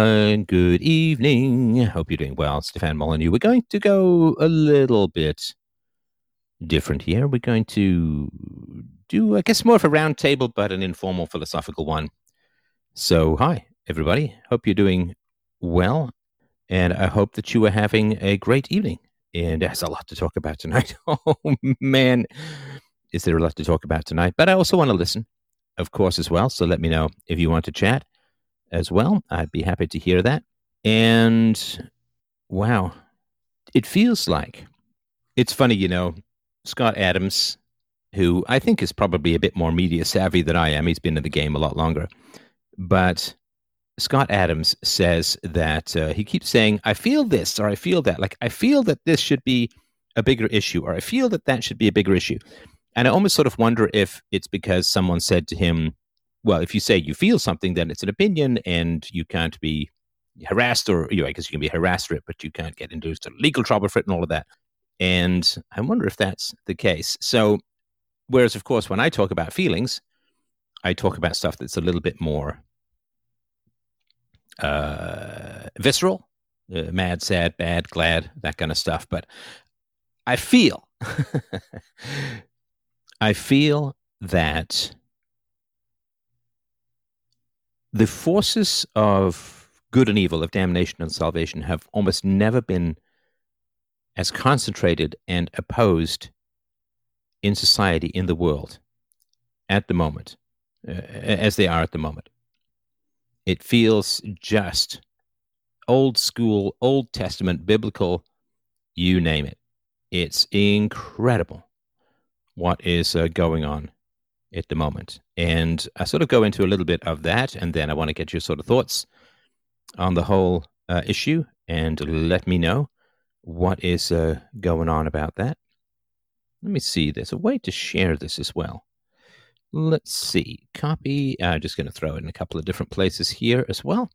Uh, good evening. Hope you're doing well. Stefan Molyneux. We're going to go a little bit different here. We're going to do, I guess, more of a roundtable, but an informal philosophical one. So, hi, everybody. Hope you're doing well. And I hope that you are having a great evening. And there's a lot to talk about tonight. oh, man. Is there a lot to talk about tonight? But I also want to listen, of course, as well. So let me know if you want to chat as well. I'd be happy to hear that. And wow, it feels like it's funny, you know, Scott Adams, who I think is probably a bit more media savvy than I am. He's been in the game a lot longer. But Scott Adams says that uh, he keeps saying, I feel this or I feel that. Like, I feel that this should be a bigger issue or I feel that that should be a bigger issue. And I almost sort of wonder if it's because someone said to him, well, if you say you feel something, then it's an opinion and you can't be harassed or, you know, I guess you can be harassed for it, but you can't get into legal trouble for it and all of that. And I wonder if that's the case. So, whereas, of course, when I talk about feelings, I talk about stuff that's a little bit more uh, visceral, uh, mad, sad, bad, glad, that kind of stuff. But I feel, I feel that the forces of good and evil, of damnation and salvation, have almost never been as concentrated and opposed in society, in the world, at the moment, uh, as they are at the moment. It feels just old school, Old Testament, biblical, you name it. It's incredible what is uh, going on at the moment. And I sort of go into a little bit of that, and then I want to get your sort of thoughts on the whole uh, issue and let me know what is uh, going on about that. Let me see. There's a way to share this as well. Let's see. Copy. I'm just going to throw it in a couple of different places here as well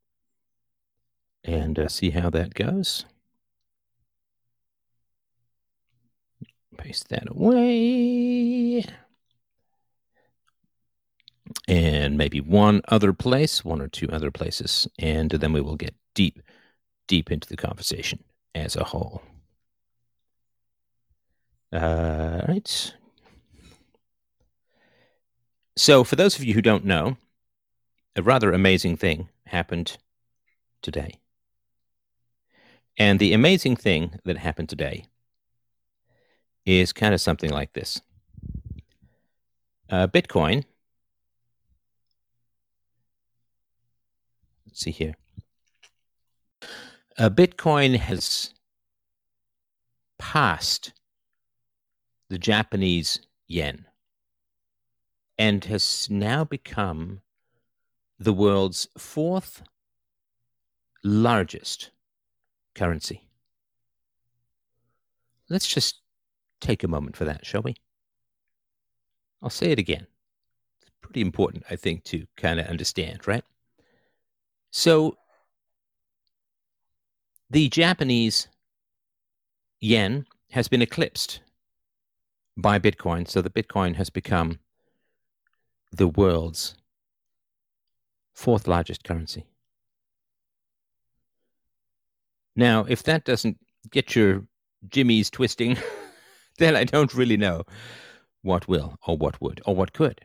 and uh, see how that goes. Paste that away and maybe one other place, one or two other places, and then we will get deep, deep into the conversation as a whole. Uh, right. So, for those of you who don't know, a rather amazing thing happened today. And the amazing thing that happened today is kind of something like this uh, Bitcoin see here. Uh, Bitcoin has passed the Japanese yen and has now become the world's fourth largest currency. Let's just take a moment for that, shall we? I'll say it again. It's pretty important, I think, to kind of understand, right? So the Japanese yen has been eclipsed by Bitcoin. So the Bitcoin has become the world's fourth largest currency. Now, if that doesn't get your jimmies twisting, then I don't really know what will or what would or what could.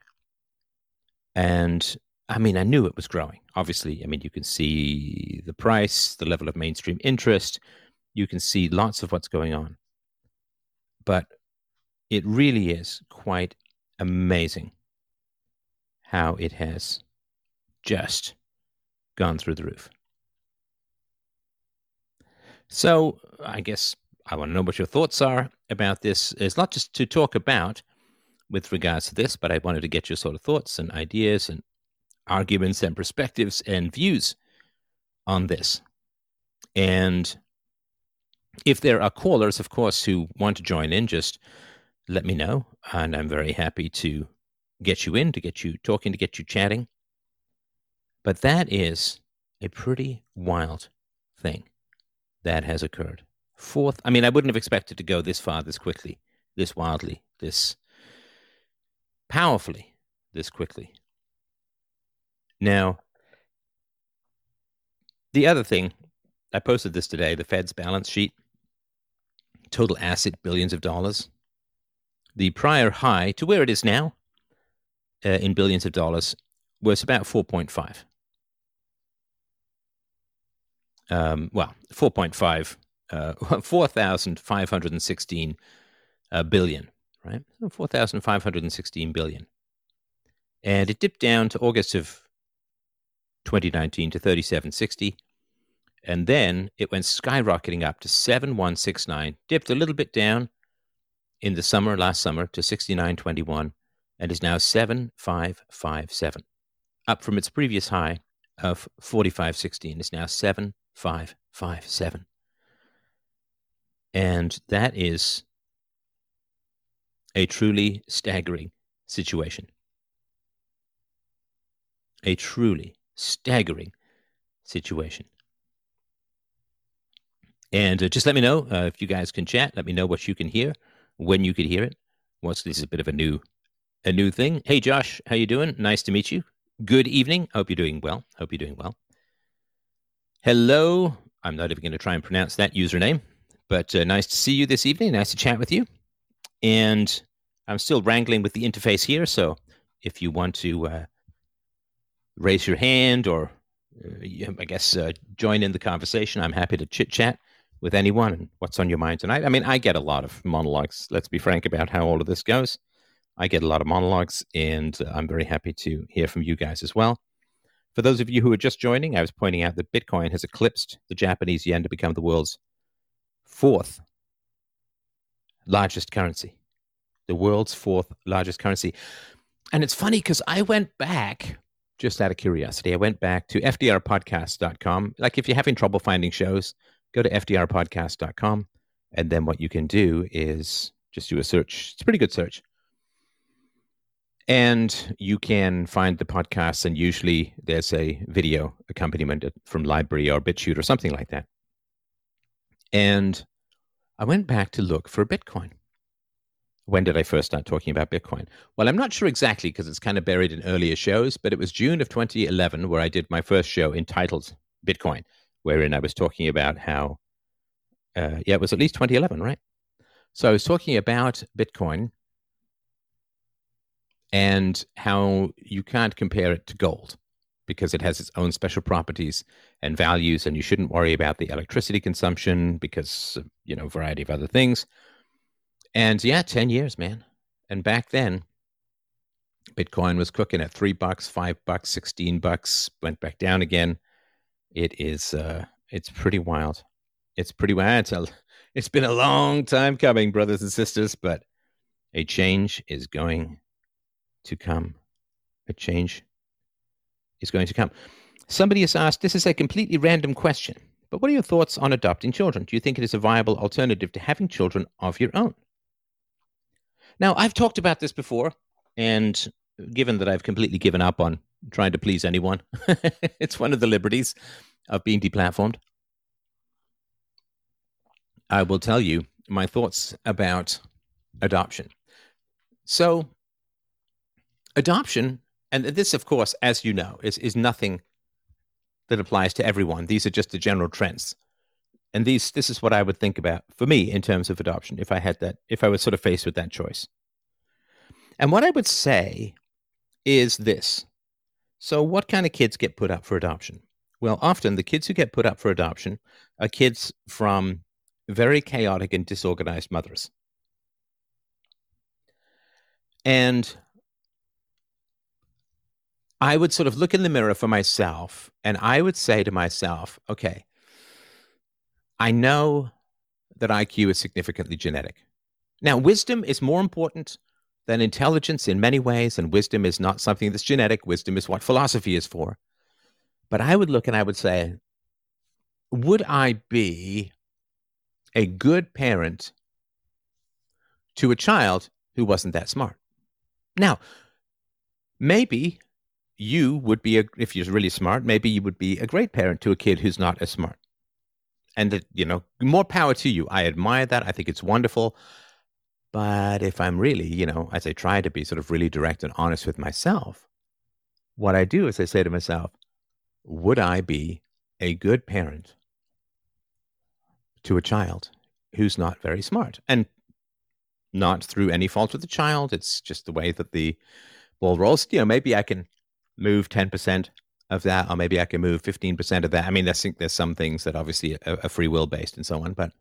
And I mean, I knew it was growing. Obviously, I mean, you can see the price, the level of mainstream interest, you can see lots of what's going on. But it really is quite amazing how it has just gone through the roof. So, I guess I want to know what your thoughts are about this. It's not just to talk about with regards to this, but I wanted to get your sort of thoughts and ideas and arguments and perspectives and views on this. And if there are callers, of course, who want to join in, just let me know. And I'm very happy to get you in, to get you talking, to get you chatting. But that is a pretty wild thing that has occurred. Fourth, I mean, I wouldn't have expected to go this far, this quickly, this wildly, this powerfully, this quickly. Now, The other thing, I posted this today the Fed's balance sheet, total asset billions of dollars. The prior high to where it is now uh, in billions of dollars was about 4.5. Um, well, 4.5, uh, 4,516 uh, billion, right? 4,516 billion. And it dipped down to August of 2019 to 3760. And then it went skyrocketing up to 7169, dipped a little bit down in the summer, last summer, to 6921, and is now 7557, up from its previous high of 4516. It's now 7557. And that is a truly staggering situation. A truly staggering situation. And uh, just let me know uh, if you guys can chat. Let me know what you can hear, when you could hear it. Once this is a bit of a new, a new thing. Hey, Josh, how you doing? Nice to meet you. Good evening. Hope you're doing well. Hope you're doing well. Hello. I'm not even going to try and pronounce that username, but uh, nice to see you this evening. Nice to chat with you. And I'm still wrangling with the interface here, so if you want to uh, raise your hand or uh, I guess uh, join in the conversation. I'm happy to chit chat with anyone and what's on your mind tonight. I mean, I get a lot of monologues. Let's be frank about how all of this goes. I get a lot of monologues, and I'm very happy to hear from you guys as well. For those of you who are just joining, I was pointing out that Bitcoin has eclipsed the Japanese yen to become the world's fourth largest currency. The world's fourth largest currency. And it's funny because I went back just out of curiosity, I went back to fdrpodcast.com. Like if you're having trouble finding shows, go to fdrpodcast.com. And then what you can do is just do a search. It's a pretty good search. And you can find the podcasts, and usually there's a video accompaniment from LBRY or BitChute or something like that. And I went back to look for Bitcoin when did I first start talking about Bitcoin? Well, I'm not sure exactly because it's kind of buried in earlier shows, but it was June of 2011 where I did my first show entitled Bitcoin, wherein I was talking about how, uh, yeah, it was at least 2011, right? So I was talking about Bitcoin and how you can't compare it to gold because it has its own special properties and values, and you shouldn't worry about the electricity consumption because, you know, a variety of other things. And yeah, 10 years, man. And back then, Bitcoin was cooking at three bucks, five bucks, 16 bucks, went back down again. It is, uh, it's pretty wild. It's pretty wild. It's, a, it's been a long time coming, brothers and sisters, but a change is going to come. A change is going to come. Somebody has asked, this is a completely random question, but what are your thoughts on adopting children? Do you think it is a viable alternative to having children of your own? Now, I've talked about this before, and given that I've completely given up on trying to please anyone, it's one of the liberties of being deplatformed. I will tell you my thoughts about adoption. So, adoption, and this, of course, as you know, is, is nothing that applies to everyone. These are just the general trends. And these this is what I would think about for me in terms of adoption if I had that if I was sort of faced with that choice. And what I would say is this. So what kind of kids get put up for adoption? Well, often the kids who get put up for adoption are kids from very chaotic and disorganized mothers. And I would sort of look in the mirror for myself and I would say to myself, okay, I know that IQ is significantly genetic. Now, wisdom is more important than intelligence in many ways, and wisdom is not something that's genetic. Wisdom is what philosophy is for. But I would look and I would say, would I be a good parent to a child who wasn't that smart? Now, maybe you would be a, if you're really smart, maybe you would be a great parent to a kid who's not as smart and that, you know, more power to you. I admire that. I think it's wonderful. But if I'm really, you know, as I try to be sort of really direct and honest with myself, what I do is I say to myself, would I be a good parent to a child who's not very smart and not through any fault of the child. It's just the way that the ball rolls. You know, maybe I can move 10% of that, or maybe I can move 15% of that. I mean, I think there's some things that obviously are, are free will based and so on, but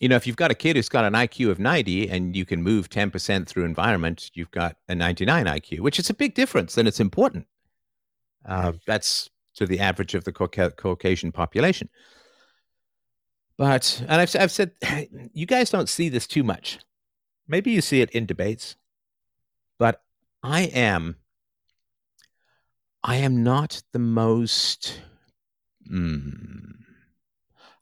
you know, if you've got a kid who's got an IQ of 90 and you can move 10% through environment, you've got a 99 IQ, which is a big difference and it's important. Uh, that's to the average of the Caucasian population. But, and I've, I've said, you guys don't see this too much. Maybe you see it in debates, but I am, I am not the most, mm,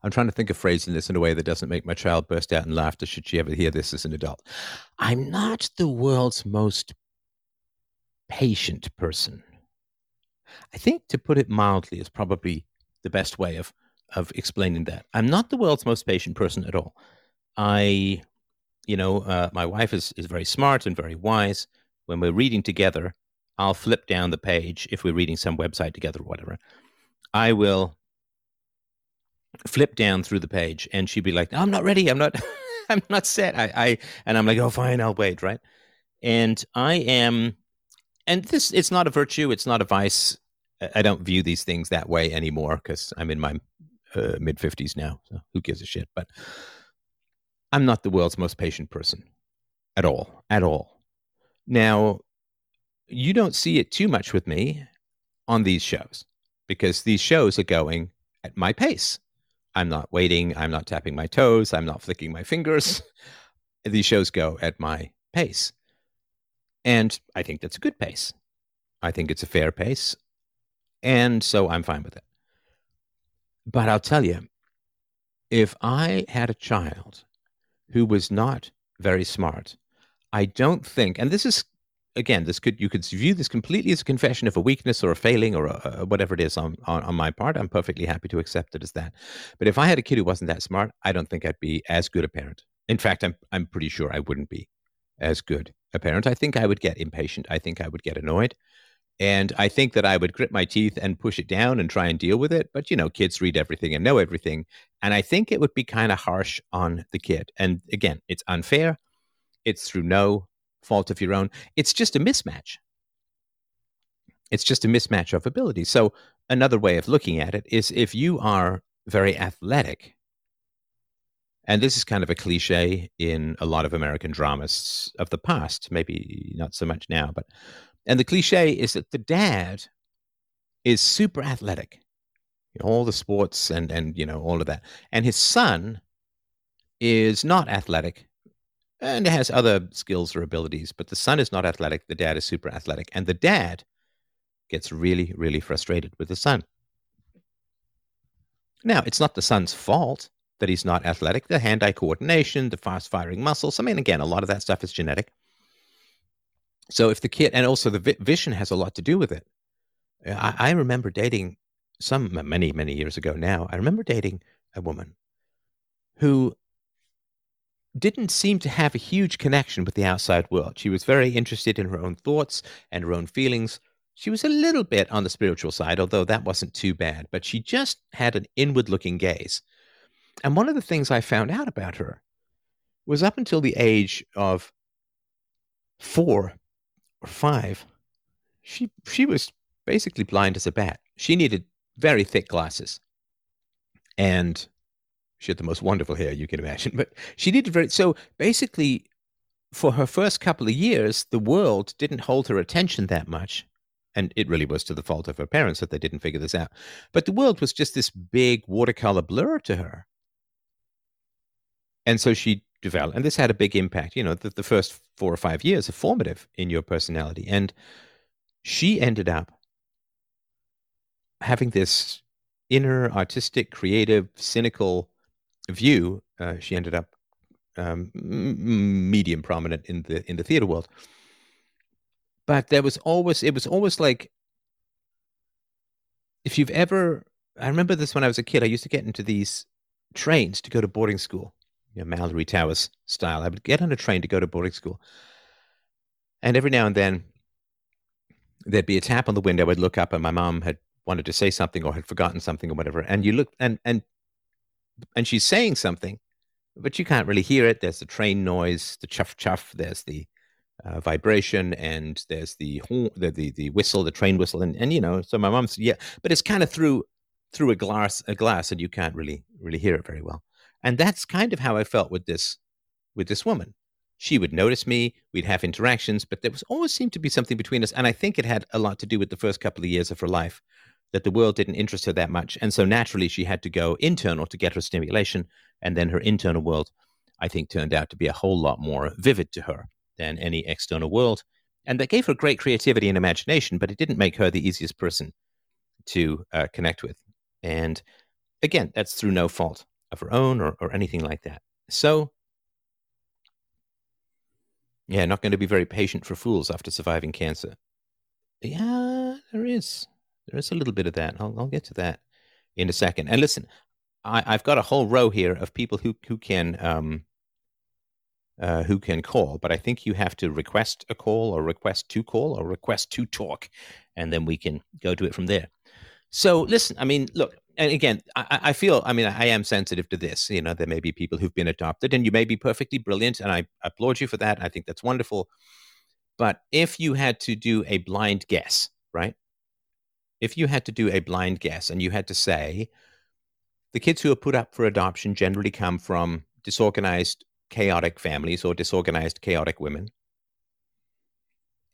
I'm trying to think of phrasing this in a way that doesn't make my child burst out in laughter should she ever hear this as an adult. I'm not the world's most patient person. I think to put it mildly is probably the best way of of explaining that. I'm not the world's most patient person at all. I, you know, uh, my wife is is very smart and very wise. When we're reading together, I'll flip down the page if we're reading some website together or whatever. I will flip down through the page and she'd be like, I'm not ready. I'm not, I'm not set. I, I, and I'm like, oh, fine, I'll wait. Right. And I am, and this, it's not a virtue. It's not a vice. I don't view these things that way anymore because I'm in my uh, mid 50s now. So who gives a shit? But I'm not the world's most patient person at all, at all. Now, you don't see it too much with me on these shows because these shows are going at my pace. I'm not waiting. I'm not tapping my toes. I'm not flicking my fingers. Mm. These shows go at my pace. And I think that's a good pace. I think it's a fair pace. And so I'm fine with it. But I'll tell you, if I had a child who was not very smart, I don't think, and this is again, this could you could view this completely as a confession of a weakness or a failing or a, a whatever it is on, on, on my part. I'm perfectly happy to accept it as that. But if I had a kid who wasn't that smart, I don't think I'd be as good a parent. In fact, I'm I'm pretty sure I wouldn't be as good a parent. I think I would get impatient. I think I would get annoyed. And I think that I would grit my teeth and push it down and try and deal with it. But, you know, kids read everything and know everything. And I think it would be kind of harsh on the kid. And again, it's unfair. It's through no fault of your own. It's just a mismatch. It's just a mismatch of ability. So, another way of looking at it is if you are very athletic, and this is kind of a cliche in a lot of American dramas of the past, maybe not so much now, but and the cliche is that the dad is super athletic, all the sports and and you know all of that, and his son is not athletic and has other skills or abilities, but the son is not athletic. The dad is super athletic. And the dad gets really, really frustrated with the son. Now, it's not the son's fault that he's not athletic. The hand eye coordination, the fast firing muscles. I mean, again, a lot of that stuff is genetic. So if the kid, and also the vision has a lot to do with it. I, I remember dating some many, many years ago now. I remember dating a woman who didn't seem to have a huge connection with the outside world. She was very interested in her own thoughts and her own feelings. She was a little bit on the spiritual side, although that wasn't too bad, but she just had an inward looking gaze. And one of the things I found out about her was up until the age of four or five, she, she was basically blind as a bat. She needed very thick glasses. And she had the most wonderful hair you can imagine, but she did very so. Basically, for her first couple of years, the world didn't hold her attention that much, and it really was to the fault of her parents that they didn't figure this out. But the world was just this big watercolor blur to her, and so she developed, and this had a big impact. You know, the, the first four or five years are formative in your personality, and she ended up having this inner artistic, creative, cynical view, uh, she ended up um, medium prominent in the in the theater world. But there was always it was always like if you've ever I remember this when I was a kid. I used to get into these trains to go to boarding school, you know, Malory Towers style. I would get on a train to go to boarding school, and every now and then there'd be a tap on the window. I'd look up, and my mom had wanted to say something or had forgotten something or whatever. And you look and and and she's saying something, but you can't really hear it. There's the train noise, the chuff chuff. There's the uh, vibration, and there's the, horn, the the the whistle, the train whistle, and and you know. So my mom's yeah, but it's kind of through through a glass a glass, and you can't really really hear it very well. And that's kind of how I felt with this with this woman. She would notice me, we'd have interactions, but there was always seemed to be something between us. And I think it had a lot to do with the first couple of years of her life that the world didn't interest her that much. And so naturally, she had to go internal to get her stimulation. And then her internal world, I think, turned out to be a whole lot more vivid to her than any external world. And that gave her great creativity and imagination, but it didn't make her the easiest person to uh, connect with. And again, that's through no fault of her own or, or anything like that. So, yeah, not going to be very patient for fools after surviving cancer. Yeah, there is. There is a little bit of that. I'll, I'll get to that in a second. And listen, I, have got a whole row here of people who who can um, uh, who can call, but I think you have to request a call or request to call or request to talk, and then we can go to it from there. So listen, I mean, look, and again, I, I, feel, I mean, I am sensitive to this. You know, there may be people who've been adopted, and you may be perfectly brilliant, and I applaud you for that. I think that's wonderful. But if you had to do a blind guess, right? If you had to do a blind guess and you had to say the kids who are put up for adoption generally come from disorganized, chaotic families or disorganized, chaotic women,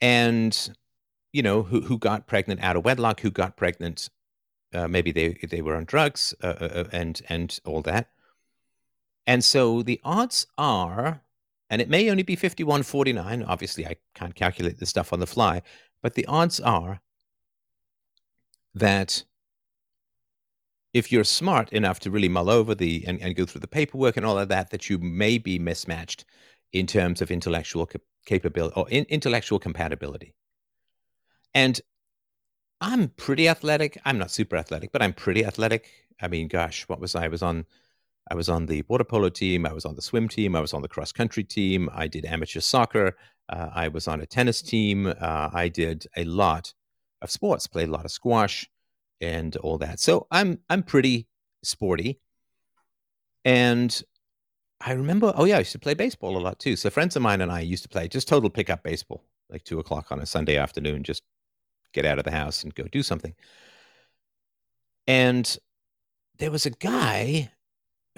and you know who who got pregnant out of wedlock, who got pregnant, uh, maybe they they were on drugs uh, uh, uh and and all that, and so the odds are. And it may only be 5149. Obviously, I can't calculate this stuff on the fly, but the odds are that if you're smart enough to really mull over the and, and go through the paperwork and all of that, that you may be mismatched in terms of intellectual cap- capability or in, intellectual compatibility. And I'm pretty athletic. I'm not super athletic, but I'm pretty athletic. I mean, gosh, what was I? I was on I was on the water polo team. I was on the swim team. I was on the cross country team. I did amateur soccer. Uh, I was on a tennis team. Uh, I did a lot of sports, played a lot of squash and all that. So I'm I'm pretty sporty. And I remember, oh yeah, I used to play baseball a lot too. So friends of mine and I used to play just total pickup baseball, like two o'clock on a Sunday afternoon, just get out of the house and go do something. And there was a guy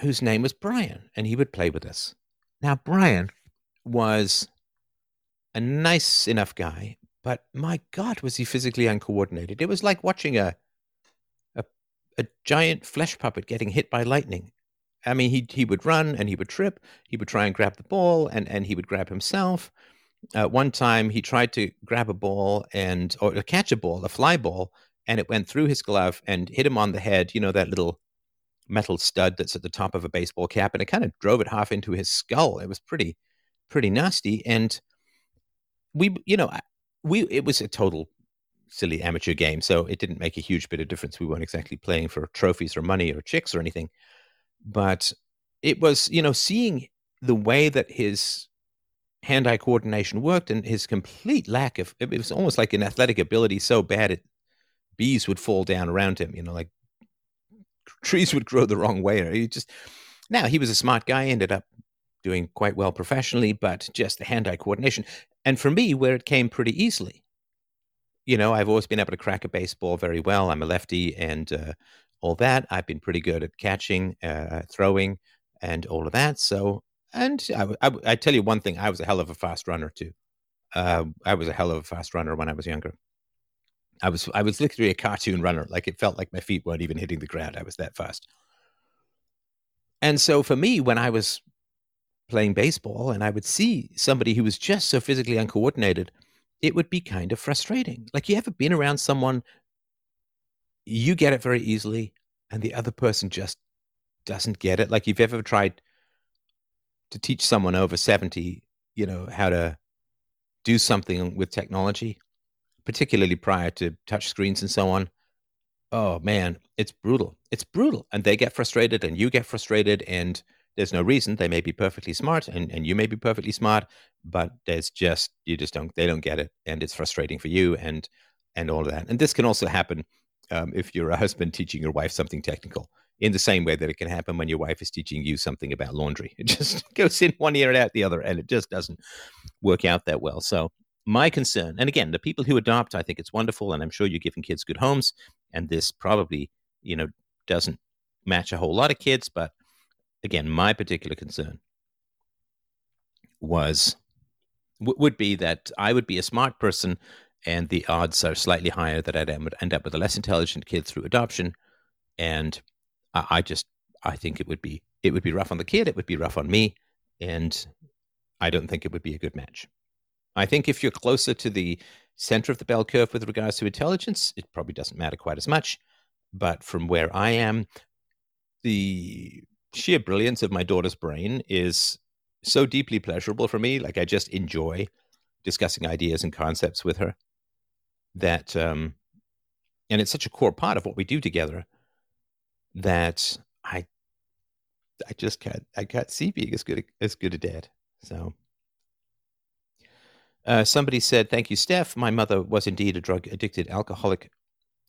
whose name was Brian, and he would play with us. Now, Brian was a nice enough guy, but my God, was he physically uncoordinated? It was like watching a a, a giant flesh puppet getting hit by lightning. I mean, he he would run and he would trip. He would try and grab the ball, and and he would grab himself. Uh, one time, he tried to grab a ball and or catch a ball, a fly ball, and it went through his glove and hit him on the head. You know that little metal stud that's at the top of a baseball cap, and it kind of drove it half into his skull. It was pretty pretty nasty, and we, you know, we it was a total silly amateur game, so it didn't make a huge bit of difference. We weren't exactly playing for trophies or money or chicks or anything, but it was you know seeing the way that his hand-eye coordination worked and his complete lack of it was almost like an athletic ability so bad it bees would fall down around him you know like trees would grow the wrong way or he just now he was a smart guy ended up doing quite well professionally but just the hand-eye coordination and for me, where it came pretty easily, you know, I've always been able to crack a baseball very well. I'm a lefty and uh, all that. I've been pretty good at catching, uh, throwing, and all of that. So, and I, I, I, tell you one thing, I was a hell of a fast runner too. Uh, I was a hell of a fast runner when I was younger. I was I was literally a cartoon runner. Like it felt like my feet weren't even hitting the ground. I was that fast. And so for me, when I was playing baseball and I would see somebody who was just so physically uncoordinated, it would be kind of frustrating. Like you ever been around someone, you get it very easily, and the other person just doesn't get it. Like you've ever tried to teach someone over 70, you know, how to do something with technology, particularly prior to touch screens and so on. Oh man, it's brutal. It's brutal. And they get frustrated and you get frustrated and there's no reason they may be perfectly smart and, and you may be perfectly smart but there's just you just don't they don't get it and it's frustrating for you and and all of that and this can also happen um, if you're a husband teaching your wife something technical, in the same way that it can happen when your wife is teaching you something about laundry. It just goes in one ear and out the other, and it just doesn't work out that well. So, my concern, and again, the people who adopt, I think it's wonderful, and I'm sure you're giving kids good homes, and this probably, you know, doesn't match a whole lot of kids, but again, my particular concern was w- would be that I would be a smart person, and the odds are slightly higher that I'd end up with a less intelligent kid through adoption, and I, I just I think it would be it would be rough on the kid, it would be rough on me, and I don't think it would be a good match. I think if you're closer to the center of the bell curve with regards to intelligence, it probably doesn't matter quite as much. But from where I am, the sheer brilliance of my daughter's brain is so deeply pleasurable for me. Like I just enjoy discussing ideas and concepts with her. That um, and it's such a core part of what we do together that I I just can't I can't see being as good as good a dad. So uh, somebody said, "Thank you, Steph. My mother was indeed a drug addicted, alcoholic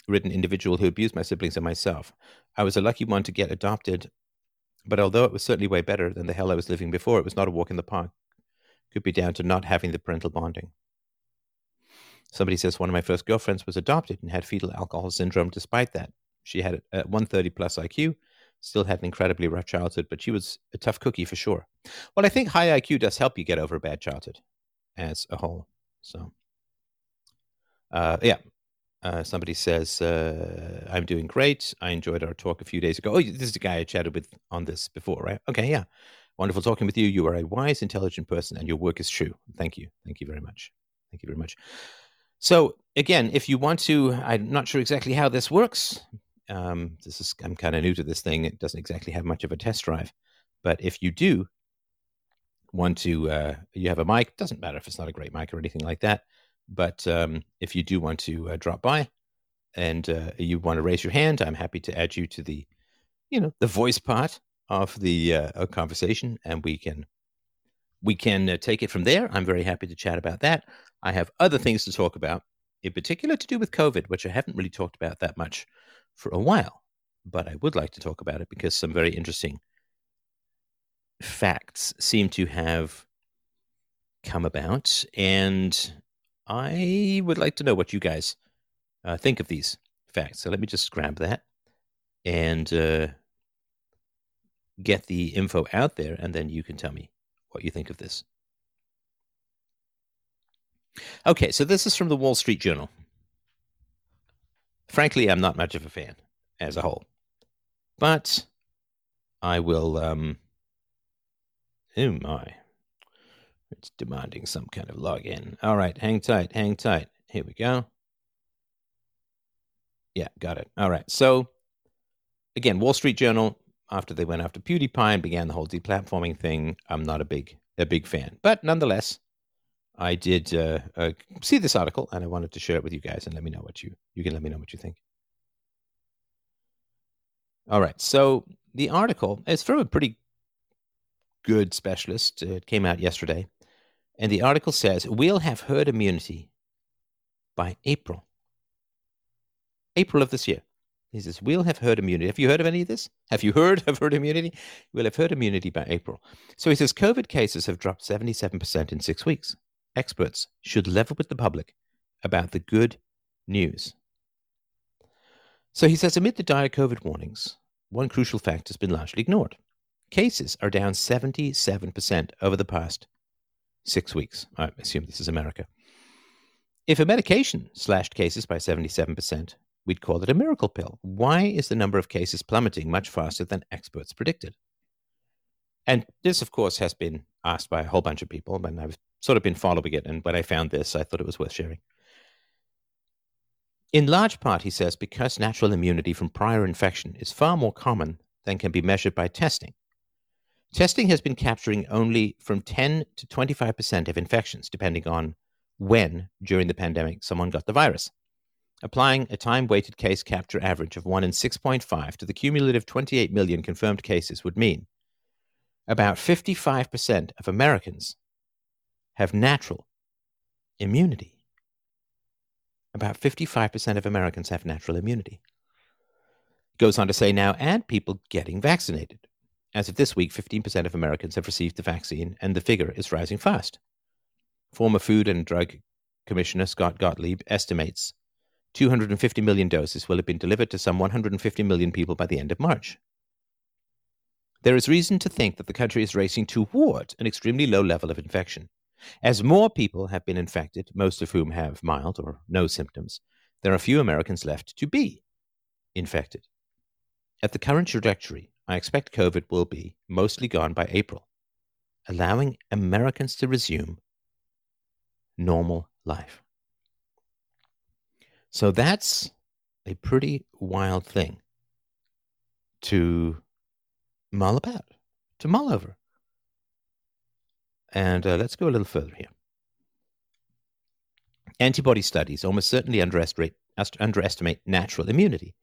ridden individual who abused my siblings and myself. I was a lucky one to get adopted, but although it was certainly way better than the hell I was living before, it was not a walk in the park. Could be down to not having the parental bonding." Somebody says one of my first girlfriends was adopted and had fetal alcohol syndrome. Despite that, she had a 130 plus IQ, still had an incredibly rough childhood, but she was a tough cookie for sure. Well, I think high IQ does help you get over a bad childhood as a whole. So, uh, yeah. Uh, somebody says, uh, I'm doing great. I enjoyed our talk a few days ago. Oh, this is the guy I chatted with on this before, right? Okay, yeah. Wonderful talking with you. You are a wise, intelligent person, and your work is true. Thank you. Thank you very much. Thank you very much. So, again, if you want to, I'm not sure exactly how this works, um, this is I'm kind of new to this thing. It doesn't exactly have much of a test drive, but if you do want to, uh, you have a mic. Doesn't matter if it's not a great mic or anything like that. But um, if you do want to uh, drop by and uh, you want to raise your hand, I'm happy to add you to the, you know, the voice part of the uh, conversation, and we can we can uh, take it from there. I'm very happy to chat about that. I have other things to talk about, in particular to do with COVID, which I haven't really talked about that much for a while, but I would like to talk about it because some very interesting facts seem to have come about. And I would like to know what you guys uh, think of these facts. So let me just grab that and uh, get the info out there, and then you can tell me what you think of this. Okay, so this is from the Wall Street Journal. Frankly, I'm not much of a fan as a whole, but I will. Um, oh my, it's demanding some kind of login. All right, hang tight, hang tight. Here we go. Yeah, got it. All right. So, again, Wall Street Journal. After they went after PewDiePie and began the whole deplatforming thing, I'm not a big a big fan, but nonetheless, I did uh, uh, see this article and I wanted to share it with you guys and let me know what you you can let me know what you think. All right, so the article is from a pretty good specialist. It came out yesterday, and the article says we'll have herd immunity by April. April of this year. He says we'll have herd immunity. Have you heard of any of this? Have you heard of herd immunity? We'll have herd immunity by April. So he says COVID cases have dropped 77% in six weeks experts should level with the public about the good news. So he says, amid the dire COVID warnings, one crucial fact has been largely ignored. Cases are down 77% over the past six weeks. I assume this is America. If a medication slashed cases by 77%, we'd call it a miracle pill. Why is the number of cases plummeting much faster than experts predicted? And this, of course, has been asked by a whole bunch of people, and I've sort of been following it. And when I found this, I thought it was worth sharing. In large part, he says, because natural immunity from prior infection is far more common than can be measured by testing. Testing has been capturing only from 10 to 25% of infections, depending on when during the pandemic someone got the virus. Applying a time weighted case capture average of 1 in 6.5 to the cumulative 28 million confirmed cases would mean about 55% of Americans have natural immunity. about 55% of Americans have natural immunity. It goes on to say now add people getting vaccinated. As of this week, 15% of Americans have received the vaccine, and the figure is rising fast. Former Food and Drug Commissioner Scott Gottlieb estimates 250 million doses will have been delivered to some 150 million people by the end of March. There is reason to think that the country is racing toward an extremely low level of infection. As more people have been infected, most of whom have mild or no symptoms, there are few Americans left to be infected. At the current trajectory, I expect COVID will be mostly gone by April, allowing Americans to resume normal life. So that's a pretty wild thing to mull about, to mull over. And uh, let's go a little further here. Antibody studies almost certainly underestimate, underestimate natural immunity.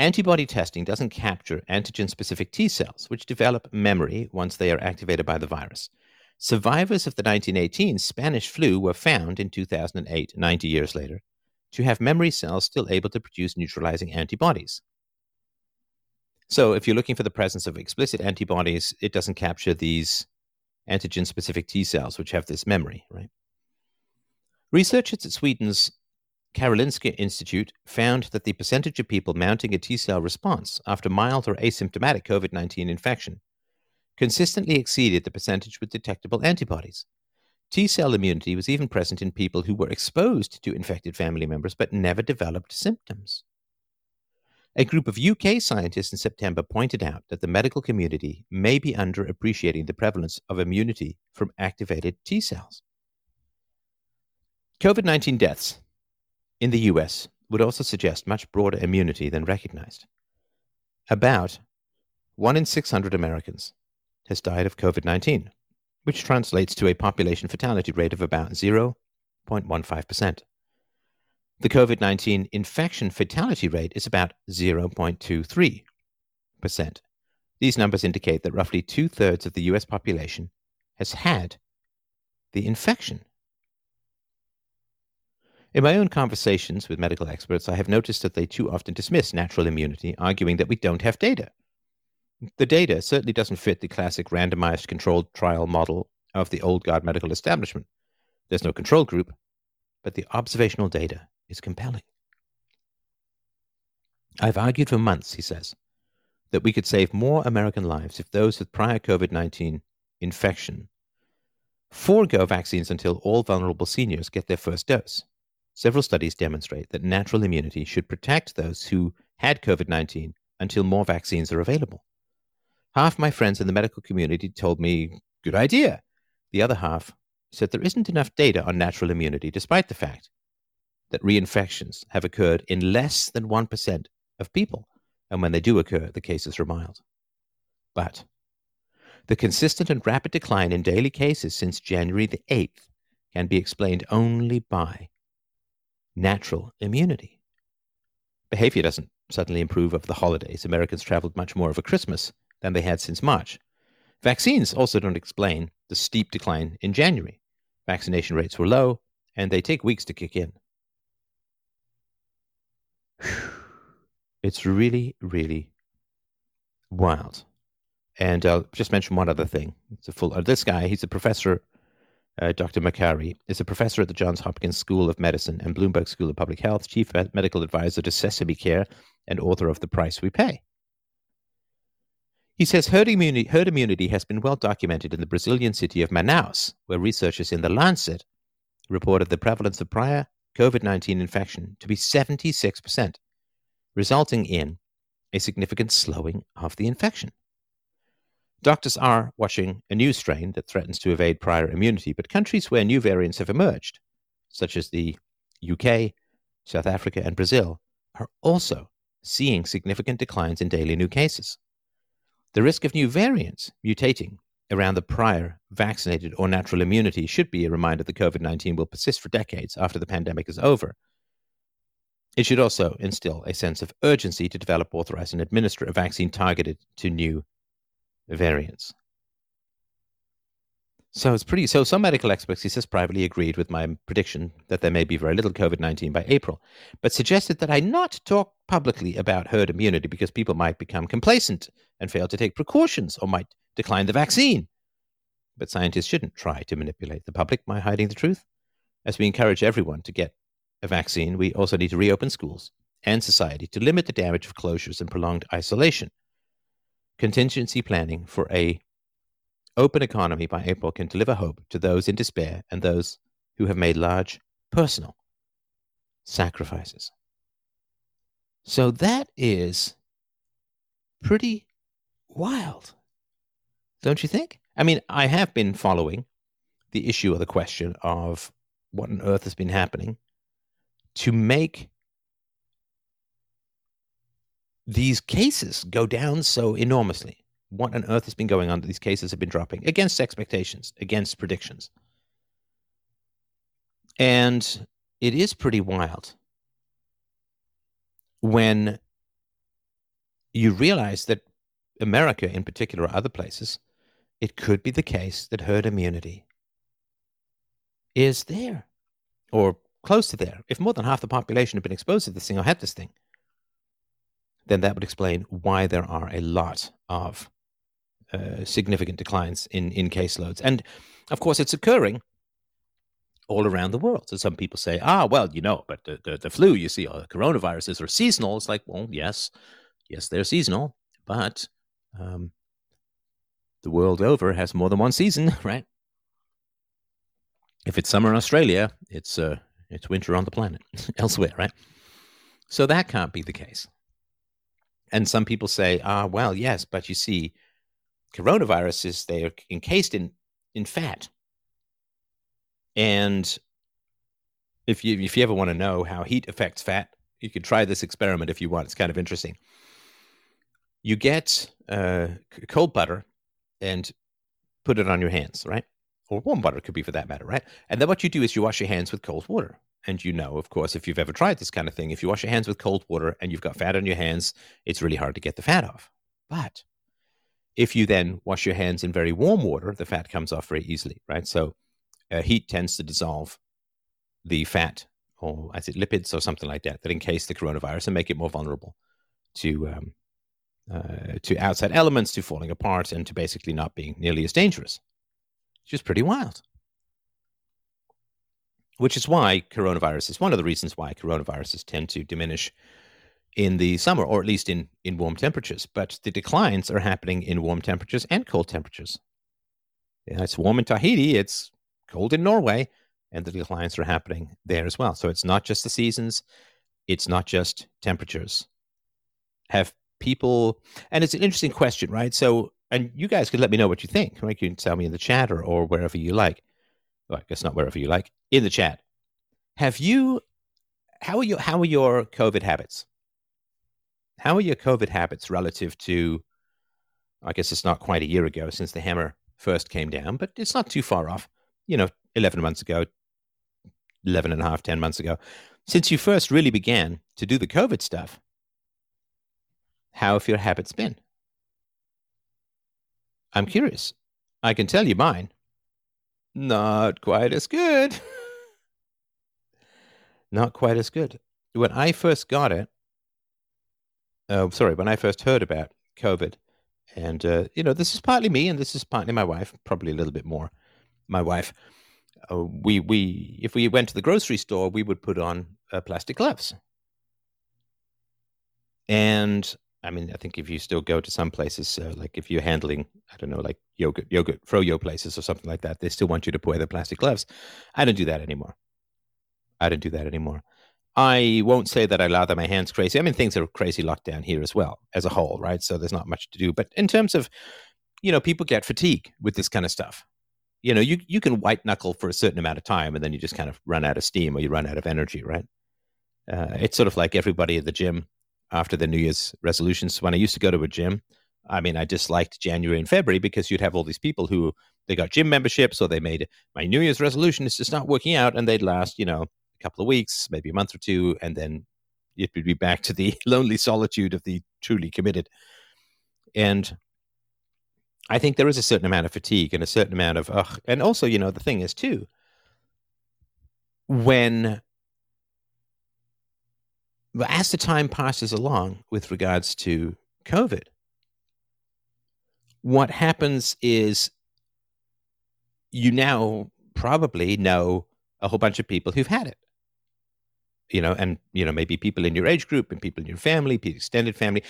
Antibody testing doesn't capture antigen specific T cells, which develop memory once they are activated by the virus. Survivors of the 1918 Spanish flu were found in 2008, 90 years later, to have memory cells still able to produce neutralizing antibodies. So, if you're looking for the presence of explicit antibodies, it doesn't capture these antigen specific T cells, which have this memory, right? Researchers at Sweden's Karolinska Institute found that the percentage of people mounting a T cell response after mild or asymptomatic COVID 19 infection consistently exceeded the percentage with detectable antibodies. T cell immunity was even present in people who were exposed to infected family members but never developed symptoms. A group of UK scientists in September pointed out that the medical community may be underappreciating the prevalence of immunity from activated T cells. COVID 19 deaths in the US would also suggest much broader immunity than recognized. About 1 in 600 Americans has died of COVID 19, which translates to a population fatality rate of about 0.15%. The COVID 19 infection fatality rate is about 0.23%. These numbers indicate that roughly two thirds of the US population has had the infection. In my own conversations with medical experts, I have noticed that they too often dismiss natural immunity, arguing that we don't have data. The data certainly doesn't fit the classic randomized controlled trial model of the old guard medical establishment. There's no control group, but the observational data is compelling. I've argued for months, he says, that we could save more American lives if those with prior COVID 19 infection forego vaccines until all vulnerable seniors get their first dose. Several studies demonstrate that natural immunity should protect those who had COVID 19 until more vaccines are available. Half my friends in the medical community told me, good idea. The other half said there isn't enough data on natural immunity, despite the fact that reinfections have occurred in less than 1% of people, and when they do occur, the cases are mild. But the consistent and rapid decline in daily cases since January the 8th can be explained only by natural immunity. Behavior doesn't suddenly improve over the holidays. Americans traveled much more over Christmas than they had since March. Vaccines also don't explain the steep decline in January. Vaccination rates were low, and they take weeks to kick in. It's really, really wild. And I'll just mention one other thing. It's a full. Uh, this guy, he's a professor. Uh, Dr. Makary is a professor at the Johns Hopkins School of Medicine and Bloomberg School of Public Health, chief medical advisor to Sesame Care, and author of The Price We Pay. He says herd immunity, herd immunity has been well documented in the Brazilian city of Manaus, where researchers in The Lancet reported the prevalence of prior COVID 19 infection to be 76%, resulting in a significant slowing of the infection. Doctors are watching a new strain that threatens to evade prior immunity, but countries where new variants have emerged, such as the UK, South Africa, and Brazil, are also seeing significant declines in daily new cases. The risk of new variants mutating around the prior vaccinated or natural immunity should be a reminder that COVID 19 will persist for decades after the pandemic is over. It should also instill a sense of urgency to develop, authorize, and administer a vaccine targeted to new variants. So it's pretty. So some medical experts, he says, privately agreed with my prediction that there may be very little COVID 19 by April, but suggested that I not talk publicly about herd immunity because people might become complacent and fail to take precautions or might decline the vaccine. But scientists shouldn't try to manipulate the public by hiding the truth. As we encourage everyone to get a vaccine, we also need to reopen schools and society to limit the damage of closures and prolonged isolation. Contingency planning for a open economy by April can deliver hope to those in despair and those who have made large personal sacrifices. So that is pretty wild, don't you think? I mean, I have been following the issue or the question of what on earth has been happening to make these cases go down so enormously what on earth has been going on? These cases have been dropping against expectations, against predictions. And it is pretty wild when you realize that America, in particular, or other places, it could be the case that herd immunity is there or close to there. If more than half the population had been exposed to this thing or had this thing, then that would explain why there are a lot of uh, significant declines in, in caseloads. And of course, it's occurring all around the world. So some people say, ah, well, you know, but the, the, the flu, you see, or the coronaviruses are seasonal. It's like, well, yes, yes, they're seasonal, but um, the world over has more than one season, right? If it's summer in Australia, it's uh, it's winter on the planet elsewhere, right? So that can't be the case. And some people say, ah, well, yes, but you see, coronaviruses they are encased in in fat. And if you if you ever want to know how heat affects fat you could try this experiment if you want it's kind of interesting. You get uh, cold butter and put it on your hands right or warm butter could be for that matter right and then what you do is you wash your hands with cold water and you know of course if you've ever tried this kind of thing if you wash your hands with cold water and you've got fat on your hands it's really hard to get the fat off but if you then wash your hands in very warm water, the fat comes off very easily, right? So uh, heat tends to dissolve the fat or is it lipids or something like that that encase the coronavirus and make it more vulnerable to um, uh, to outside elements, to falling apart, and to basically not being nearly as dangerous. Which is pretty wild. Which is why coronavirus is one of the reasons why coronaviruses tend to diminish in the summer, or at least in, in warm temperatures. But the declines are happening in warm temperatures and cold temperatures. It's warm in Tahiti, it's cold in Norway, and the declines are happening there as well. So it's not just the seasons, it's not just temperatures. Have people, and it's an interesting question, right? So, and you guys could let me know what you think. Right? You can tell me in the chat or, or wherever you like. Well, I guess not wherever you like, in the chat. Have you, how are, your how are your COVID habits? How are your COVID habits relative to, I guess it's not quite a year ago since the hammer first came down, but it's not too far off. You know, 11 months ago, 11 and a half, 10 months ago. Since you first really began to do the COVID stuff, how have your habits been? I'm curious. I can tell you mine. Not quite as good. Not quite as good. When I first got it, uh, sorry, when I first heard about COVID, and uh, you know, this is partly me, and this is partly my wife, probably a little bit more my wife. Uh, we we if we went to the grocery store, we would put on uh, plastic gloves, and I mean, I think if you still go to some places, uh, like if you're handling, I don't know, like yogurt, yogurt, froyo places or something like that, they still want you to wear the plastic gloves. I don't do that anymore. I don't do that anymore. I won't say that I lather my hands crazy. I mean, things are crazy locked down here as well, as a whole, right? So there's not much to do. But in terms of, you know, people get fatigue with this kind of stuff. You know, you you can white knuckle for a certain amount of time, and then you just kind of run out of steam or you run out of energy, right? Uh, it's sort of like everybody at the gym after the New Year's resolutions. When I used to go to a gym, I mean, I disliked January and February because you'd have all these people who they got gym memberships or they made my New Year's resolution is to start working out, and they'd last, you know, a couple of weeks, maybe a month or two, and then it would be back to the lonely solitude of the truly committed. And I think there is a certain amount of fatigue and a certain amount of ugh. And also, you know, the thing is too, when as the time passes along with regards to COVID, what happens is you now probably know a whole bunch of people who've had it. You know, and you know, maybe people in your age group and people in your family, extended family.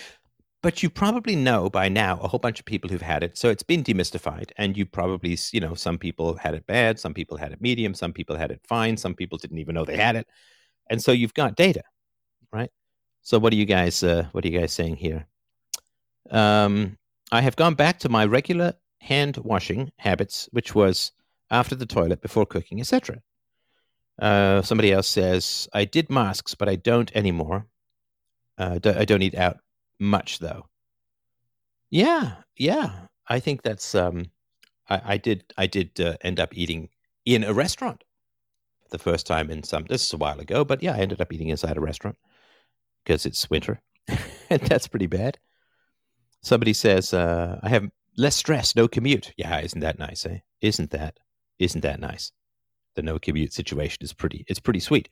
But you probably know by now a whole bunch of people who've had it. So it's been demystified. And you probably, you know, some people had it bad, some people had it medium, some people had it fine, some people didn't even know they had it. And so you've got data, right? So what are you guys uh, what are you guys saying here? Um, I have gone back to my regular hand washing habits, which was after the toilet, before cooking, etc. Uh, somebody else says, I did masks, but I don't anymore. Uh, I don't eat out much, though. Yeah, yeah. I think that's. Um, I, I did. I did uh, end up eating in a restaurant the first time in some. This is a while ago, but yeah, I ended up eating inside a restaurant because it's winter, and that's pretty bad. Somebody says, uh, "I have less stress, no commute." Yeah, isn't that nice? Eh? Isn't that? Isn't that nice? The no commute situation is pretty. It's pretty sweet.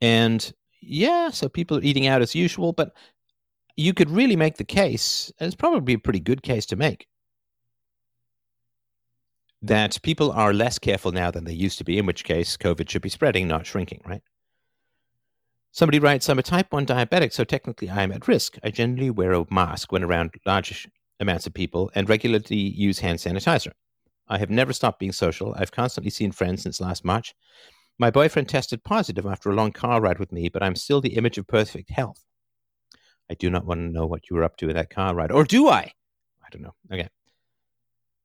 And yeah, so people are eating out as usual, but you could really make the case, and it's probably a pretty good case to make, that people are less careful now than they used to be, in which case COVID should be spreading, not shrinking, right? Somebody writes, I'm a type 1 diabetic, so technically I am at risk. I generally wear a mask when around large amounts of people and regularly use hand sanitizer. I have never stopped being social. I've constantly seen friends since last March. My boyfriend tested positive after a long car ride with me, but I'm still the image of perfect health. I do not want to know what you were up to in that car ride. Or do I? I don't know. Okay.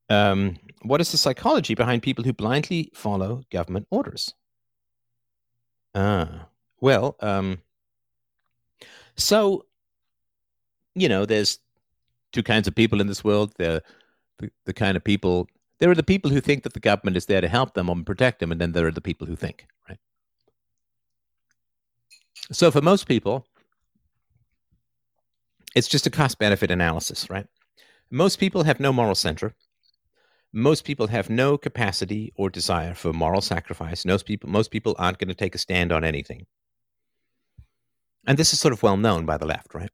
Um, what is the psychology behind people who blindly follow government orders? Ah, well, um, so, you know, there's two kinds of people in this world. The, the, the kind of people, there are the people who think that the government is there to help them and protect them, and then there are the people who think, right? So for most people, it's just a cost benefit analysis, right? Most people have no moral center. Most people have no capacity or desire for moral sacrifice. Most people, most people aren't going to take a stand on anything. And this is sort of well known by the left, right?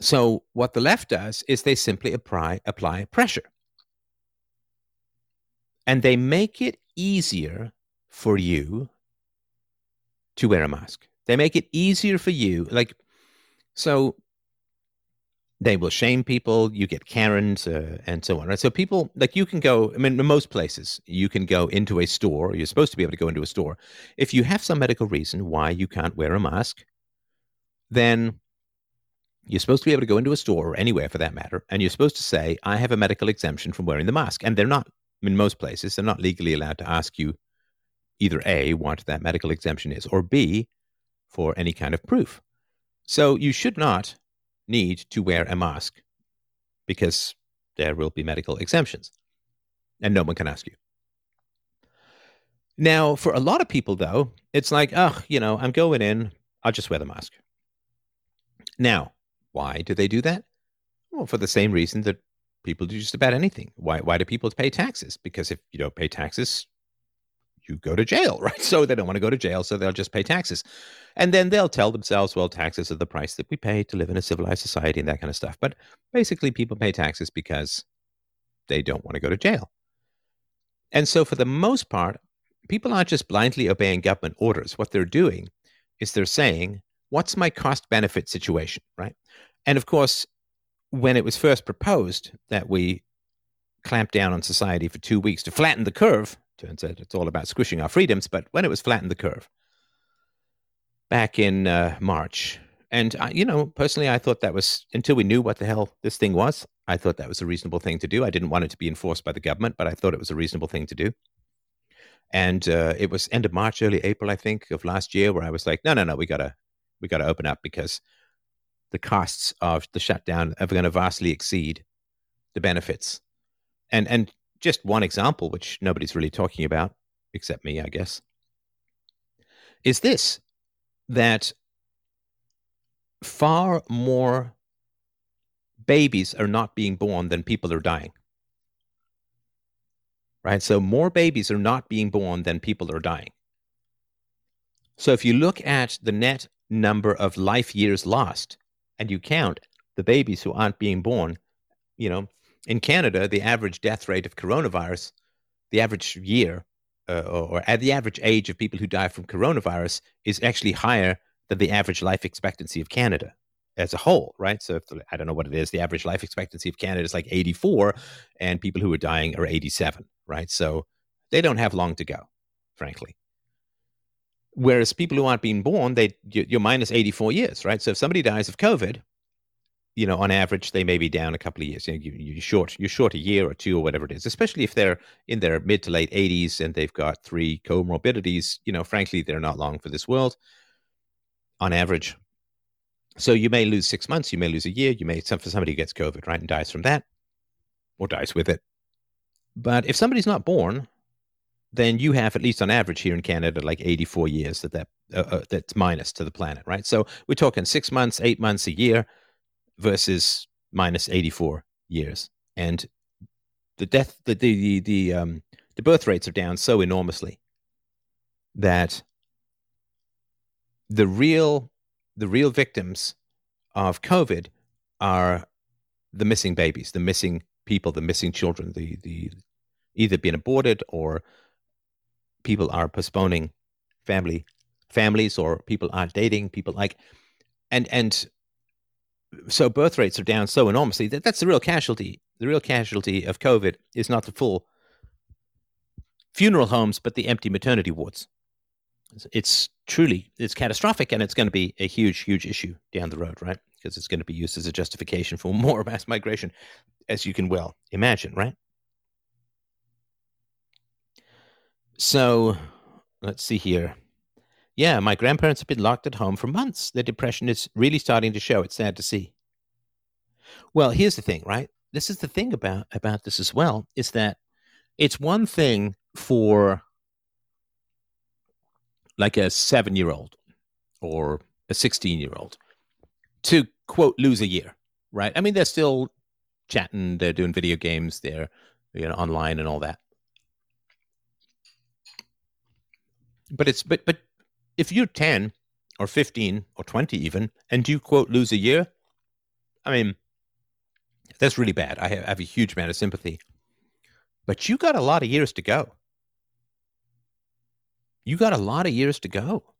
So what the left does is they simply apply apply pressure. And they make it easier for you to wear a mask. They make it easier for you. Like, so they will shame people. You get Karens uh, and so on. Right? So people like you can go. I mean, in most places, you can go into a store. You're supposed to be able to go into a store if you have some medical reason why you can't wear a mask then you're supposed to be able to go into a store or anywhere for that matter, and you're supposed to say, I have a medical exemption from wearing the mask. And they're not, in most places, they're not legally allowed to ask you either A, what that medical exemption is, or B, for any kind of proof. So you should not need to wear a mask because there will be medical exemptions and no one can ask you. Now, for a lot of people, though, it's like, oh, you know, I'm going in, I'll just wear the mask. Now, why do they do that? Well, for the same reason that people do just about anything. Why, why do people pay taxes? Because if you don't pay taxes, you go to jail, right? So they don't want to go to jail, so they'll just pay taxes. And then they'll tell themselves, well, taxes are the price that we pay to live in a civilized society and that kind of stuff. But basically, people pay taxes because they don't want to go to jail. And so, for the most part, people aren't just blindly obeying government orders. What they're doing is they're saying, what's my cost benefit situation, right? And of course, when it was first proposed that we clamp down on society for two weeks to flatten the curve, turns out it's all about squishing our freedoms, but when it was flatten the curve back in uh, March, and I, you know, personally, I thought that was until we knew what the hell this thing was. I thought that was a reasonable thing to do. I didn't want it to be enforced by the government, but I thought it was a reasonable thing to do. And uh, it was end of March, early April, I think, of last year, where I was like, no, no, no, we gotta we got to open up because the costs of the shutdown are going to vastly exceed the benefits. And and just one example, which nobody's really talking about except me, I guess, is this that far more babies are not being born than people are dying. Right? So more babies are not being born than people are dying. So if you look at the net number of life years lost and you count the babies who aren't being born, you know, in Canada, the average death rate of coronavirus, the average year uh, or, at the average age of people who die from coronavirus is actually higher than the average life expectancy of Canada as a whole, right? So the, I don't know what it is, the average life expectancy of Canada is like 84, and people who are dying are 87, right? So they don't have long to go, frankly. Whereas people who aren't being born, they you're minus 84 years, right? So if somebody dies of COVID, you know, on average, they may be down a couple of years. You know, you, are short, you're short a year or two or whatever it is. Especially if they're in their mid to late 80s and they've got three comorbidities. You know, frankly, they're not long for this world, on average. So you may lose six months, you may lose a year, you may for somebody who gets COVID, right, and dies from that, or dies with it. But if somebody's not born, then you have at least on average here in Canada like 84 years that that uh, uh, that's minus to the planet, right? So we're talking six months, eight months, a year versus minus 84 years. And the death, the, the, the, the, um, the birth rates are down so enormously that the real, the real victims of COVID are the missing babies, the missing people, the missing children, the, the either being aborted or people are postponing family families or people aren't dating people like and and so birth rates are down so enormously that that's the real casualty. The real casualty of COVID is not the full funeral homes, but the empty maternity wards. It's truly it's catastrophic, and it's going to be a huge, huge issue down the road, right? Because it's going to be used as a justification for more mass migration, as you can well imagine, right? So let's see here. Yeah, my grandparents have been locked at home for months. Their depression is really starting to show. It's sad to see. Well, here's the thing, right? This is the thing about about this as well is that it's one thing for like a 7-year-old or a 16-year-old to quote lose a year, right? I mean, they're still chatting, they're doing video games, they're you know online and all that. But it's but but if you're 10 or 15 or 20 even, and you quote lose a year, I mean, that's really bad. I have, I have a huge amount of sympathy. But you got a lot of years to go. You got a lot of years to go.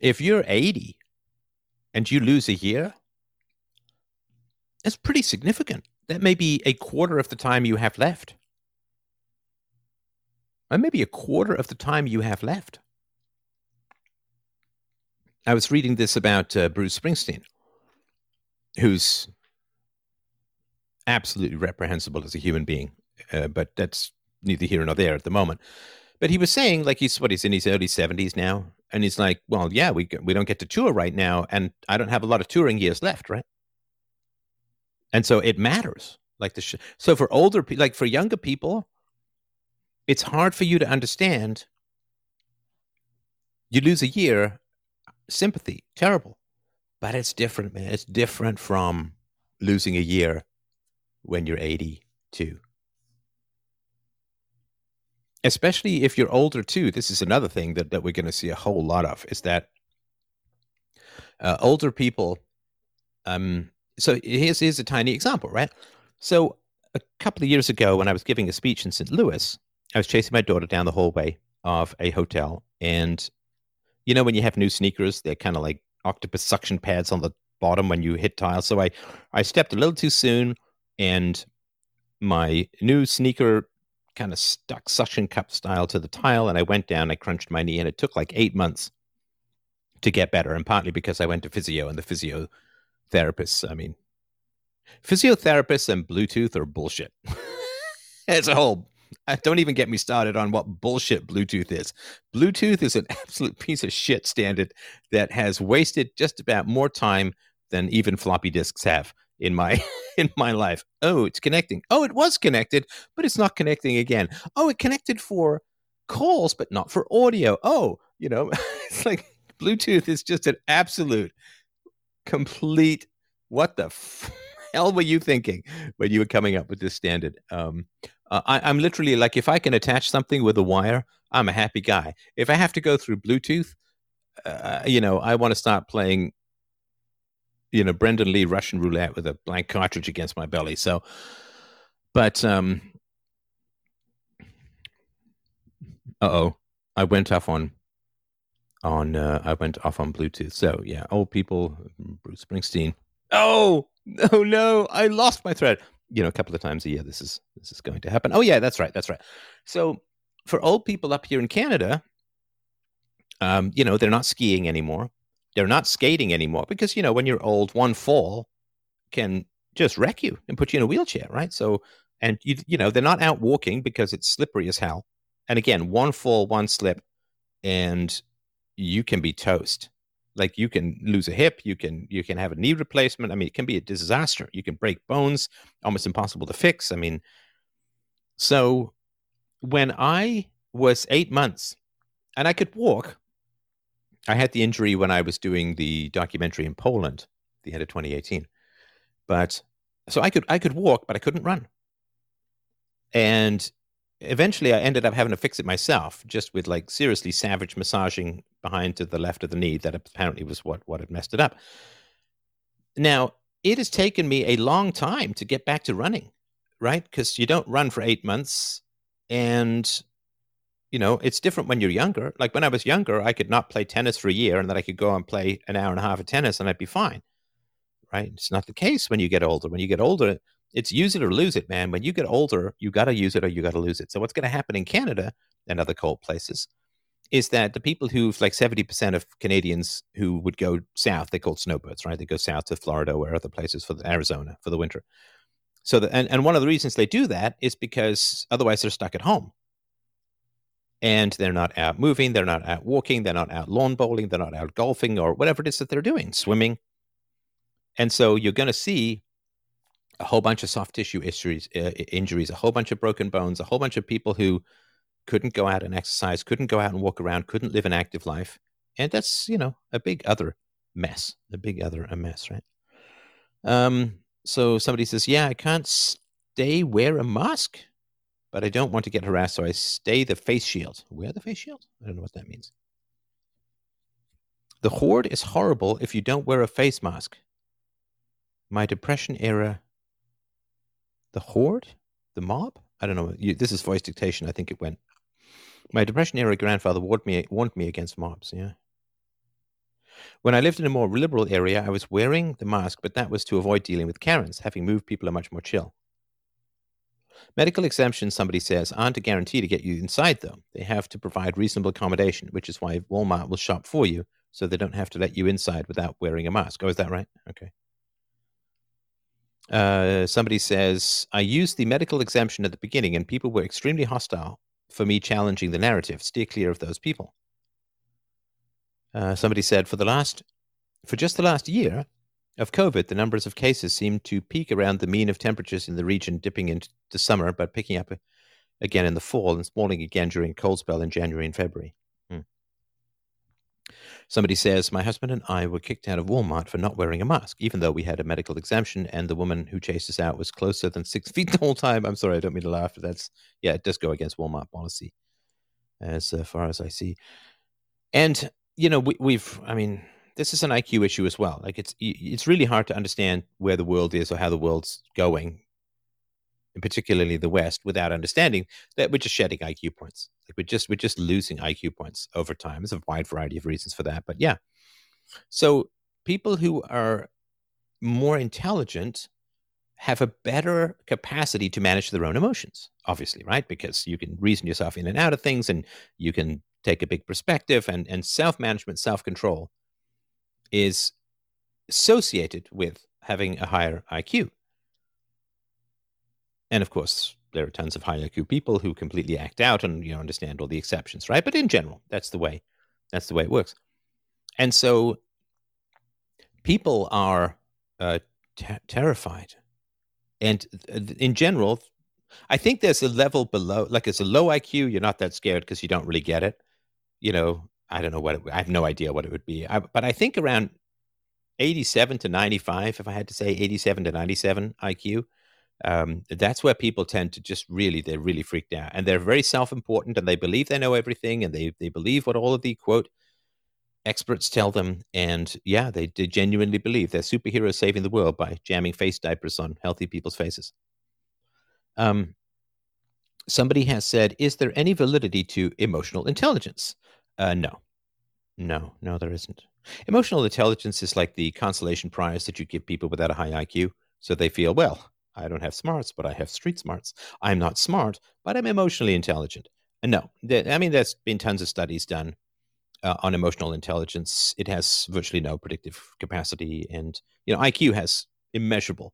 If you're 80 and you lose a year, that's pretty significant. That may be a quarter of the time you have left. Or maybe a quarter of the time you have left. I was reading this about uh, Bruce Springsteen, who's absolutely reprehensible as a human being, uh, but that's neither here nor there at the moment. But he was saying, like, he's what he's in his early seventies now, and he's like, well, yeah, we we don't get to tour right now, and I don't have a lot of touring years left, right? And so it matters. Like the sh- so for older people, like for younger people, it's hard for you to understand. You lose a year sympathy, terrible. But it's different, man. It's different from losing a year when you're 82. Especially if you're older, too. This is another thing that, that we're going to see a whole lot of is that uh, older people. Um, so here's, here's a tiny example, right? So a couple of years ago, when I was giving a speech in St. Louis, I was chasing my daughter down the hallway of a hotel, and you know when you have new sneakers, they're kind of like octopus suction pads on the bottom when you hit tile. So I I stepped a little too soon, and my new sneaker kind of stuck suction cup style to the tile, and I went down. I crunched my knee, and it took like eight months to get better, and partly because I went to physio, and the physiotherapists, I mean, physiotherapists and Bluetooth are bullshit. As a whole don't even get me started on what bullshit Bluetooth is. Bluetooth is an absolute piece of shit standard that has wasted just about more time than even floppy disks have in my in my life. Oh, it's connecting. Oh, it was connected, but it's not connecting again. Oh, it connected for calls but not for audio. Oh, you know, it's like Bluetooth is just an absolute complete what the f- hell were you thinking when you were coming up with this standard? Um, uh, I, I'm literally like, if I can attach something with a wire, I'm a happy guy. If I have to go through Bluetooth, uh, you know, I want to start playing, you know, Brandon Lee Russian roulette with a blank cartridge against my belly. So, but um, uh oh, I went off on on uh, I went off on Bluetooth. So yeah, old people, Bruce Springsteen. Oh no, no, I lost my thread. You know, a couple of times a year, this is this is going to happen. Oh yeah, that's right, that's right. So for old people up here in Canada, um, you know, they're not skiing anymore. They're not skating anymore because you know when you're old, one fall can just wreck you and put you in a wheelchair, right? So, and you you know they're not out walking because it's slippery as hell. And again, one fall, one slip, and you can be toast. Like you can lose a hip, you can you can have a knee replacement. I mean, it can be a disaster. You can break bones, almost impossible to fix. I mean, so when I was eight months and I could walk, I had the injury when I was doing the documentary in Poland, the end of 2018. But so I could I could walk, but I couldn't run. And eventually I ended up having to fix it myself, just with like seriously savage massaging behind to the left of the knee. That apparently was what what had messed it up. Now it has taken me a long time to get back to running, right? Because you don't run for eight months, and you know it's different when you're younger. Like when I was younger, I could not play tennis for a year, and then I could go and play an hour and a half of tennis, and I'd be fine. Right? It's not the case when you get older. When you get older, it's use it or lose it, man. When you get older, you got to use it or you got to lose it. So what's going to happen in Canada and other cold places is that the people who've like 70% of Canadians who would go south, they call snowbirds, right? They go south to Florida or other places for the, Arizona for the winter. So the, and, and one of the reasons they do that is because otherwise they're stuck at home. And they're not out moving, they're not out walking, they're not out lawn bowling, they're not out golfing or whatever it is that they're doing, swimming. And so you're going to see a whole bunch of soft tissue issues, uh, injuries, a whole bunch of broken bones, a whole bunch of people who couldn't go out and exercise, couldn't go out and walk around, couldn't live an active life. And that's, you know, a big other mess, a big other a mess, right? Um, so somebody says, yeah, I can't stay wear a mask, but I don't want to get harassed, so I stay the face shield. Wear the face shield? I don't know what that means. The horde is horrible if you don't wear a face mask. My depression era the horde, the mob. I don't know. You, this is voice dictation. I think it went. My depression era grandfather warned me warned me against mobs. Yeah. When I lived in a more liberal area, I was wearing the mask, but that was to avoid dealing with Karens. Having moved, people are much more chill. Medical exemptions, somebody says, aren't a guarantee to get you inside, though. They have to provide reasonable accommodation, which is why Walmart will shop for you, so they don't have to let you inside without wearing a mask. Oh, is that right? Okay. Uh, somebody says, I used the medical exemption at the beginning and people were extremely hostile for me challenging the narrative. Steer clear of those people. Uh, somebody said, for the last, for just the last year of COVID, the numbers of cases seem to peak around the mean of temperatures in the region, dipping into the summer, but picking up again in the fall and falling again during a cold spell in January and February. Somebody says, My husband and I were kicked out of Walmart for not wearing a mask, even though we had a medical exemption and the woman who chased us out was closer than six feet the whole time. I'm sorry, I don't mean to laugh, but that's, yeah, it does go against Walmart policy as uh, far as I see. And, you know, we, we've, I mean, this is an IQ issue as well. Like it's, it's really hard to understand where the world is or how the world's going particularly the West, without understanding that we're just shedding IQ points. Like we're just we're just losing IQ points over time. There's a wide variety of reasons for that, but yeah. So people who are more intelligent have a better capacity to manage their own emotions, obviously, right? Because you can reason yourself in and out of things and you can take a big perspective and, and self-management, self-control is associated with having a higher IQ. And of course, there are tons of high IQ people who completely act out and you know understand all the exceptions, right? But in general, that's the way that's the way it works. And so people are uh, terrified, and in general, I think there's a level below. Like it's a low IQ, you're not that scared because you don't really get it. You know, I don't know what it, I have no idea what it would be. I, but I think around 87 to 95, if I had to say 87 to 97 IQ, um, that's where people tend to just really, they're really freaked out. And they're very self important and they believe they know everything and they, they believe what all of the quote experts tell them. And yeah, they, they genuinely believe they're superheroes saving the world by jamming face diapers on healthy people's faces. Um, somebody has said, Is there any validity to emotional intelligence? Uh, no. No, no, there isn't. Emotional intelligence is like the consolation prize that you give people without a high IQ. So they feel, well, I don't have smarts, but I have street smarts. I'm not smart, but I'm emotionally intelligent. And no, I mean, there's been tons of studies done uh, on emotional intelligence. It has virtually no predictive capacity. And, you know, IQ has immeasurable,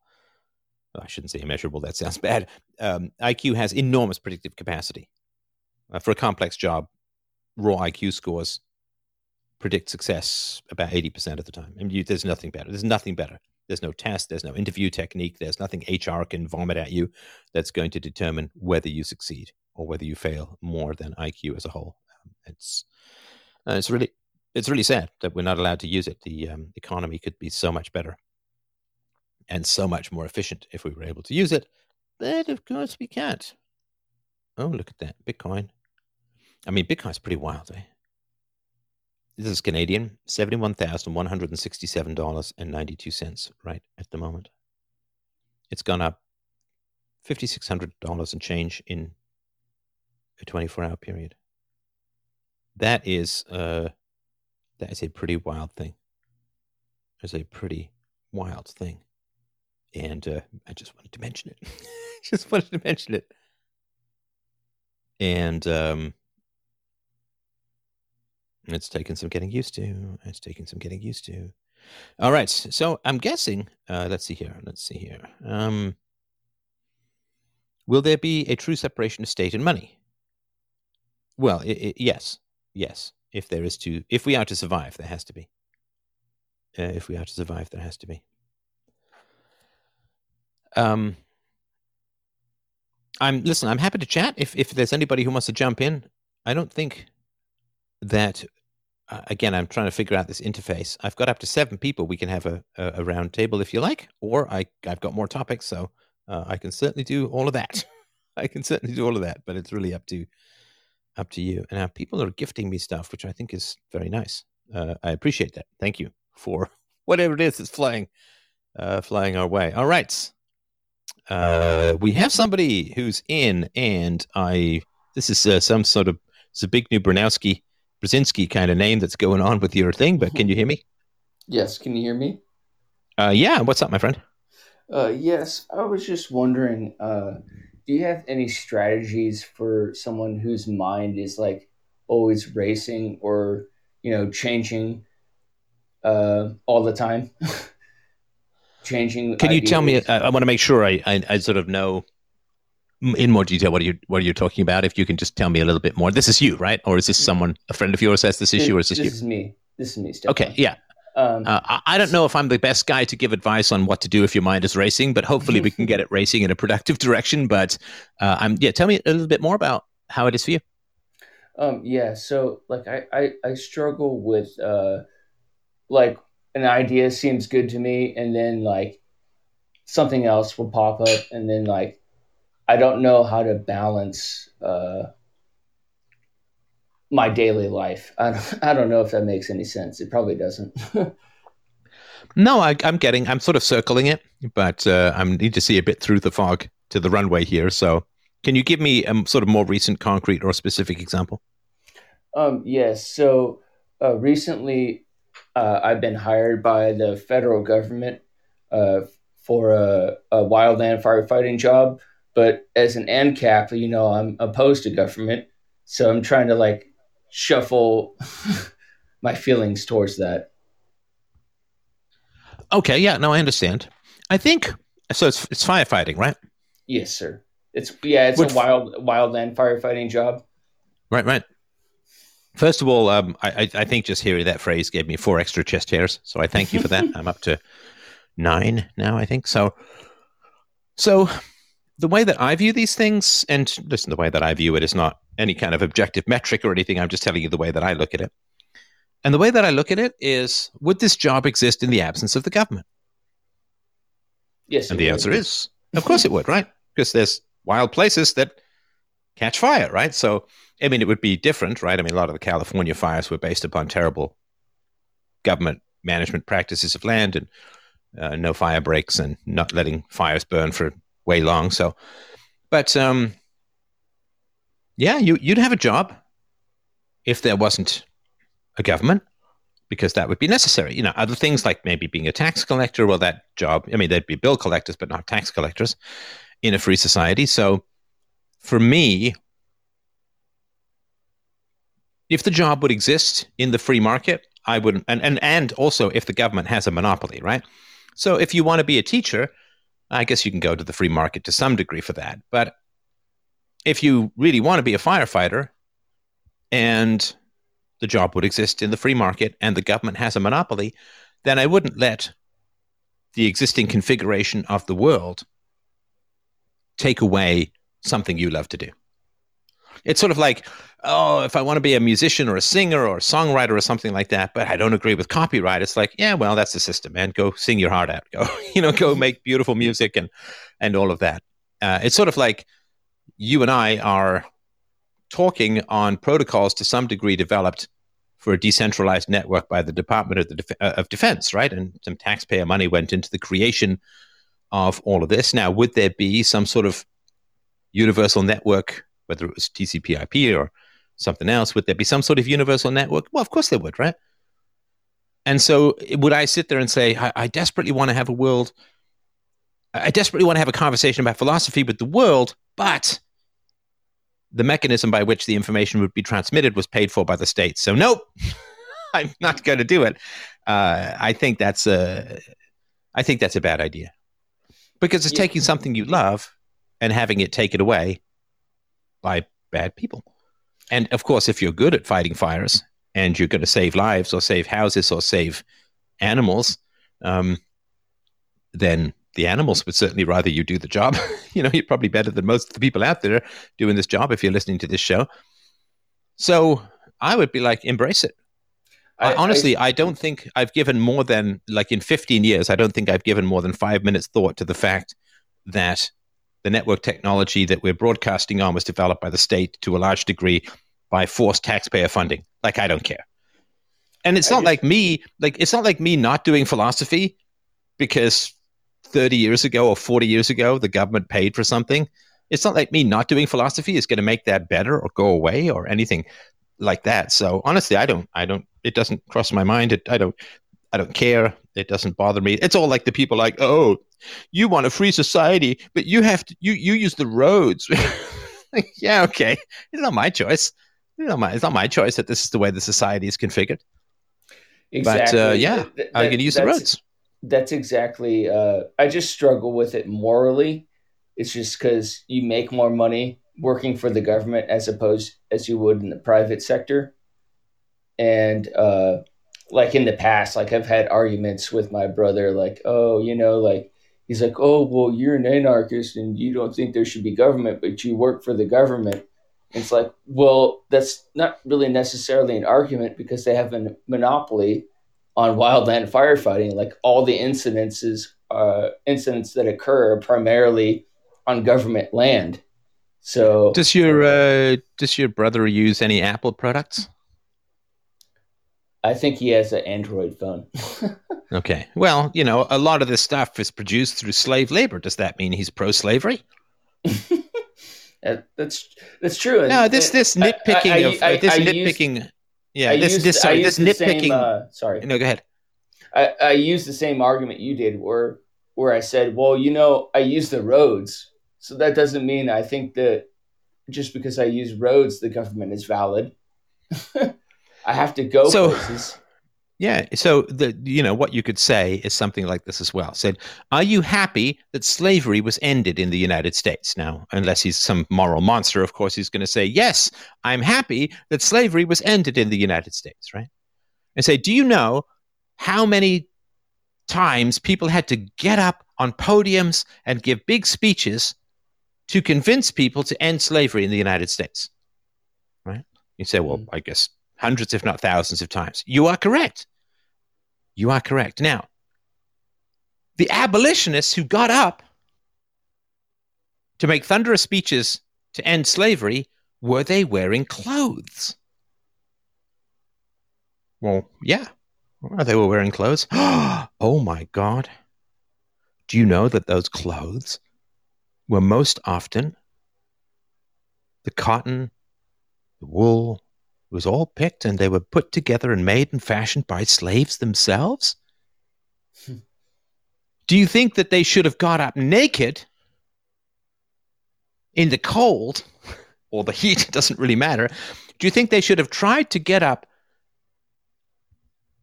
I shouldn't say immeasurable, that sounds bad. Um, IQ has enormous predictive capacity. Uh, for a complex job, raw IQ scores predict success about 80% of the time. I mean, there's nothing better. There's nothing better. There's no test. There's no interview technique. There's nothing HR can vomit at you that's going to determine whether you succeed or whether you fail more than IQ as a whole. Um, it's uh, it's really it's really sad that we're not allowed to use it. The um, economy could be so much better and so much more efficient if we were able to use it. But of course we can't. Oh, look at that Bitcoin. I mean, Bitcoin's pretty wild, eh? This is Canadian, $71,167.92 right at the moment. It's gone up $5,600 and change in a 24 hour period. That is, uh, that is a pretty wild thing. It's a pretty wild thing. And uh, I just wanted to mention it. just wanted to mention it. And um, it's taken some getting used to. It's taken some getting used to. All right. So I'm guessing, uh, let's see here. Let's see here. Um, will there be a true separation of state and money? Well, it, it, yes. Yes. If there is to, if we are to survive, there has to be. Uh, if we are to survive, there has to be. Um, I'm listen. I'm happy to chat if if there's anybody who wants to jump in. I don't think that uh, again, I'm trying to figure out this interface. I've got up to seven people. We can have a, a, a round table if you like, or I, I've got more topics, so uh, I can certainly do all of that. I can certainly do all of that, but it's really up to up to you. And now people are gifting me stuff, which I think is very nice. Uh, I appreciate that. Thank you for whatever it is that's flying uh, flying our way. All right, uh, we have somebody who's in, and I this is uh, some sort of it's a big Zbigniew Brunowski Brzezinski kind of name that's going on with your thing, but can you hear me? Yes, can you hear me? Uh, yeah, what's up, my friend? Uh, yes, I was just wondering, uh, do you have any strategies for someone whose mind is like always racing or, you know, changing uh, all the time? changing. Can you tell me? I, I want to make sure I, I, I sort of know in more detail what are you what are you talking about if you can just tell me a little bit more this is you right or is this someone a friend of yours has this issue or is this, this you is me this is me Stefan. okay yeah um, uh, I don't know if I'm the best guy to give advice on what to do if your mind is racing, but hopefully we can get it racing in a productive direction. But uh, I'm yeah, tell me a little bit more about how it is for you. Um, yeah, so like I, I, I struggle with uh, like an idea seems good to me, and then like something else will pop up, and then like I don't know how to balance uh, my daily life. I don't, I don't know if that makes any sense. It probably doesn't. no, I, am getting. I'm sort of circling it, but uh, I need to see a bit through the fog to the runway here. So, can you give me a sort of more recent, concrete, or specific example? Um, yes. So uh, recently, uh, I've been hired by the federal government uh, for a, a wildland firefighting job but as an ANCAP, you know, I'm opposed to government. So I'm trying to like shuffle my feelings towards that. Okay, yeah, no, I understand. I think so. It's it's firefighting, right? Yes, sir. It's yeah, it's Which, a wild wildland firefighting job. Right, right. First of all, um, I, I think just hearing that phrase gave me four extra chest hairs, so I thank you for that. I'm up to nine now, I think. So, so the way that I view these things, and listen, the way that I view it is not any kind of objective metric or anything. I'm just telling you the way that I look at it. And the way that I look at it is would this job exist in the absence of the government? Yes. And the answer is, of course it would, right? Because there's wild places that catch fire, right? So, I mean, it would be different, right? I mean, a lot of the California fires were based upon terrible government management practices of land and uh, no fire breaks and not letting fires burn for way long. So, but um, yeah, you you'd have a job if there wasn't a government because that would be necessary. You know, other things like maybe being a tax collector, well, that job, I mean, they'd be bill collectors, but not tax collectors in a free society. So for me, if the job would exist in the free market, I wouldn't, and, and, and also if the government has a monopoly, right? So if you want to be a teacher, I guess you can go to the free market to some degree for that. But if you really want to be a firefighter and the job would exist in the free market and the government has a monopoly, then I wouldn't let the existing configuration of the world take away something you love to do. It's sort of like, oh, if I want to be a musician or a singer or a songwriter or something like that, but I don't agree with copyright, it's like, yeah, well, that's the system, man. Go sing your heart out. Go, you know, go make beautiful music and and all of that. Uh, it's sort of like you and I are talking on protocols to some degree developed for a decentralized network by the Department of, the Def- uh, of Defense, right? And some taxpayer money went into the creation of all of this. Now, would there be some sort of universal network, whether it was TCP/IP or something else? Would there be some sort of universal network? Well, of course there would, right? And so, would I sit there and say, I, I desperately want to have a world? I desperately want to have a conversation about philosophy with the world, but the mechanism by which the information would be transmitted was paid for by the state. So, nope, I'm not going to do it. Uh, I think that's a, I think that's a bad idea because it's yeah. taking something you love and having it taken away by bad people. And of course, if you're good at fighting fires and you're going to save lives or save houses or save animals, um, then the animals would certainly rather you do the job. you know, you're probably better than most of the people out there doing this job if you're listening to this show. So I would be like, embrace it. I, honestly, I, I, don't think I've given more than, like in 15 years, I don't think I've given more than five minutes thought to the fact that the network technology that we're broadcasting on was developed by the state to a large degree by forced taxpayer funding. Like, I don't care. And it's I not like me, like, it's not like me not doing philosophy because 30 years ago or 40 years ago the government paid for something. It's not like me not doing philosophy is going to make that better or go away or anything like that. So honestly, I don't, I don't, it doesn't cross my mind. It, I don't, I don't care. It doesn't bother me. It's all like the people like, oh, you want a free society, but you have to you you use the roads. yeah, okay. It's not my choice. It's not my, it's not my choice that this is the way the society is configured. Exactly. But uh, yeah, that, I'm going to use the roads. That's exactly. Uh, I just struggle with it morally. It's just because you make more money working for the government as opposed as you would in the private sector, and uh, like in the past, like I've had arguments with my brother, like, oh, you know, like he's like, oh, well, you're an anarchist and you don't think there should be government, but you work for the government. And it's like, well, that's not really necessarily an argument because they have a monopoly on wildland firefighting. Like all the incidences, uh, incidents that occur are primarily on government land. So, does your uh, does your brother use any Apple products? I think he has an Android phone. okay. Well, you know, a lot of this stuff is produced through slave labor. Does that mean he's pro-slavery? that's that's true. no, this this nitpicking I, I, of I, this nitpicking. Used, yeah, this used, this sorry, this nitpicking. Same, uh, sorry. No, go ahead. I, I used the same argument you did, where where I said, well, you know, I use the roads, so that doesn't mean I think that just because I use roads, the government is valid. I have to go so, places. Yeah. So the you know what you could say is something like this as well. Said, are you happy that slavery was ended in the United States? Now, unless he's some moral monster, of course, he's going to say, yes, I'm happy that slavery was ended in the United States, right? And say, do you know how many times people had to get up on podiums and give big speeches to convince people to end slavery in the United States? Right? You say, well, mm. I guess hundreds, if not thousands of times. You are correct. You are correct. Now, the abolitionists who got up to make thunderous speeches to end slavery, were they wearing clothes? Well, yeah. Well, they were wearing clothes. oh my God. Do you know that those clothes were most often the cotton, the wool, was all picked and they were put together and made and fashioned by slaves themselves? Hmm. Do you think that they should have got up naked in the cold or the heat? It doesn't really matter. Do you think they should have tried to get up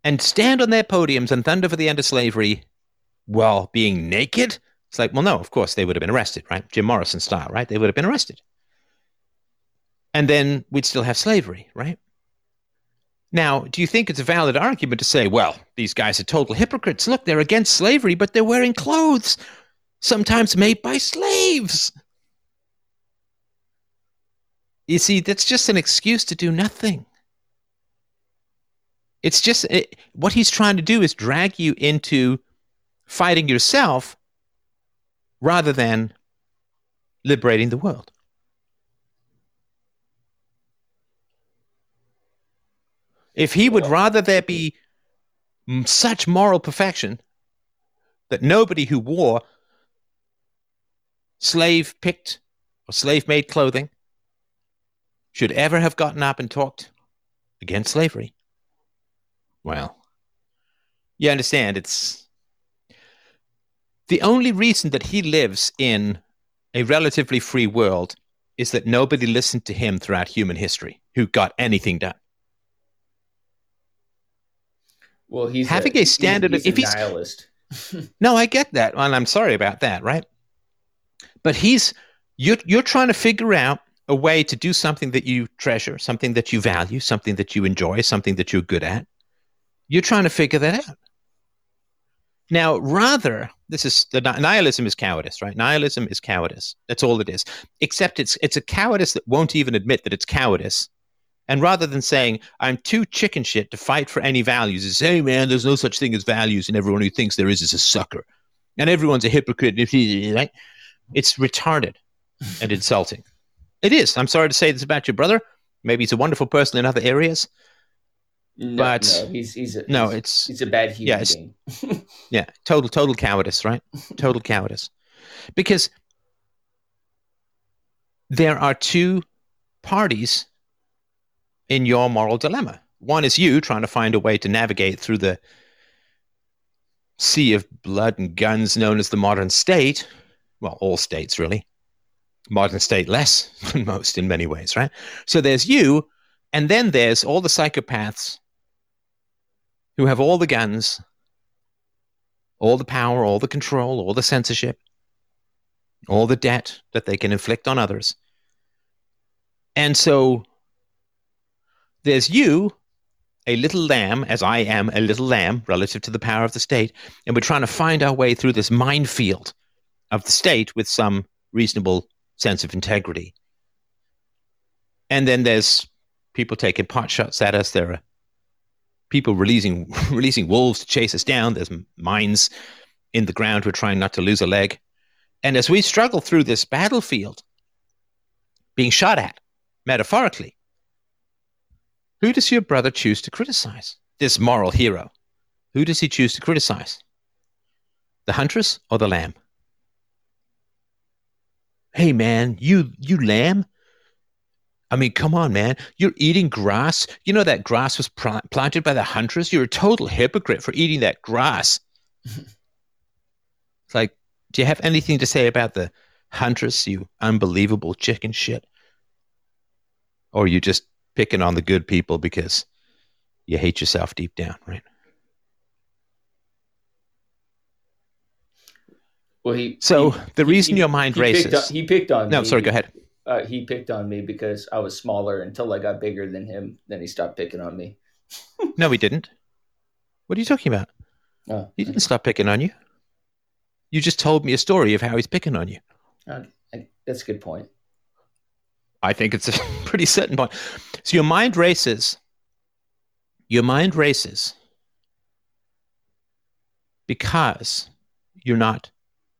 and stand on their podiums and thunder for the end of slavery while being naked? It's like, well, no, of course they would have been arrested, right? Jim Morrison style, right? They would have been arrested. And then we'd still have slavery, right? Now, do you think it's a valid argument to say, well, these guys are total hypocrites? Look, they're against slavery, but they're wearing clothes, sometimes made by slaves. You see, that's just an excuse to do nothing. It's just it, what he's trying to do is drag you into fighting yourself rather than liberating the world. If he would rather there be such moral perfection that nobody who wore slave picked or slave made clothing should ever have gotten up and talked against slavery. Well, you understand, it's the only reason that he lives in a relatively free world is that nobody listened to him throughout human history who got anything done. Well, he's having a, a standard. He's, he's if he's nihilist. no, I get that, and I'm sorry about that, right? But he's you're you're trying to figure out a way to do something that you treasure, something that you value, something that you enjoy, something that you're good at. You're trying to figure that out. Now, rather, this is the nihilism is cowardice, right? Nihilism is cowardice. That's all it is. Except it's it's a cowardice that won't even admit that it's cowardice and rather than saying, I'm too chicken shit to fight for any values, it's, hey, man, there's no such thing as values, and everyone who thinks there is is a sucker. And everyone's a hypocrite. Right? It's retarded and insulting. It is. I'm sorry to say this about your brother. Maybe he's a wonderful person in other areas. No, but no, he's, he's a, no, he's, it's he's a bad human yeah, being. yeah, total, total cowardice, right? Total cowardice. Because there are two parties in your moral dilemma. One is you trying to find a way to navigate through the sea of blood and guns known as the modern state. Well, all states, really. Modern state less than most in many ways, right? So there's you, and then there's all the psychopaths who have all the guns, all the power, all the control, all the censorship, all the debt that they can inflict on others. And so there's you, a little lamb, as I am a little lamb relative to the power of the state, and we're trying to find our way through this minefield of the state with some reasonable sense of integrity. And then there's people taking pot shots at us. There are people releasing releasing wolves to chase us down. There's mines in the ground. We're trying not to lose a leg. And as we struggle through this battlefield, being shot at, metaphorically, who does your brother choose to criticize? This moral hero. Who does he choose to criticize? The huntress or the lamb? Hey man, you you lamb? I mean, come on, man. You're eating grass. You know that grass was pl- planted by the huntress. You're a total hypocrite for eating that grass. it's like, do you have anything to say about the huntress, you unbelievable chicken shit? Or you just picking on the good people because you hate yourself deep down, right? Well, he. So he, the he, reason he, your mind he races. Picked on, he picked on. Me. No, me. sorry. Go ahead. Uh, he picked on me because I was smaller until I got bigger than him. Then he stopped picking on me. no, he didn't. What are you talking about? Oh. He didn't stop picking on you. You just told me a story of how he's picking on you. Uh, that's a good point. I think it's a pretty certain point. So your mind races your mind races because you're not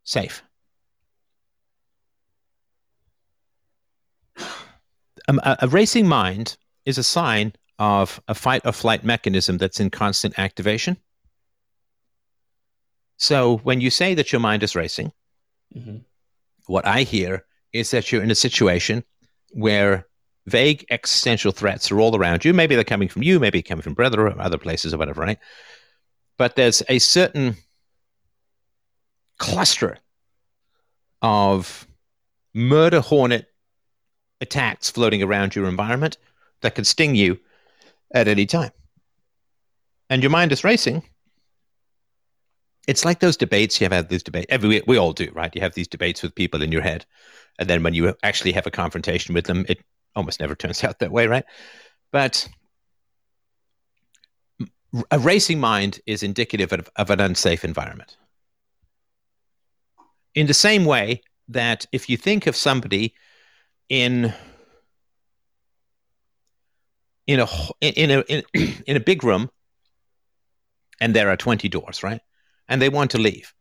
safe. Um, a, a racing mind is a sign of a fight or flight mechanism that's in constant activation. So when you say that your mind is racing, mm-hmm. what I hear is that you're in a situation where vague existential threats are all around you. Maybe they're coming from you, maybe coming from brother or other places or whatever, right? But there's a certain cluster of murder hornet attacks floating around your environment that could sting you at any time. And your mind is racing. It's like those debates you have had these debates. Every we all do, right? You have these debates with people in your head, and then when you actually have a confrontation with them, it almost never turns out that way, right? But a racing mind is indicative of, of an unsafe environment. In the same way that if you think of somebody in in a in a in, in a big room and there are 20 doors right and they want to leave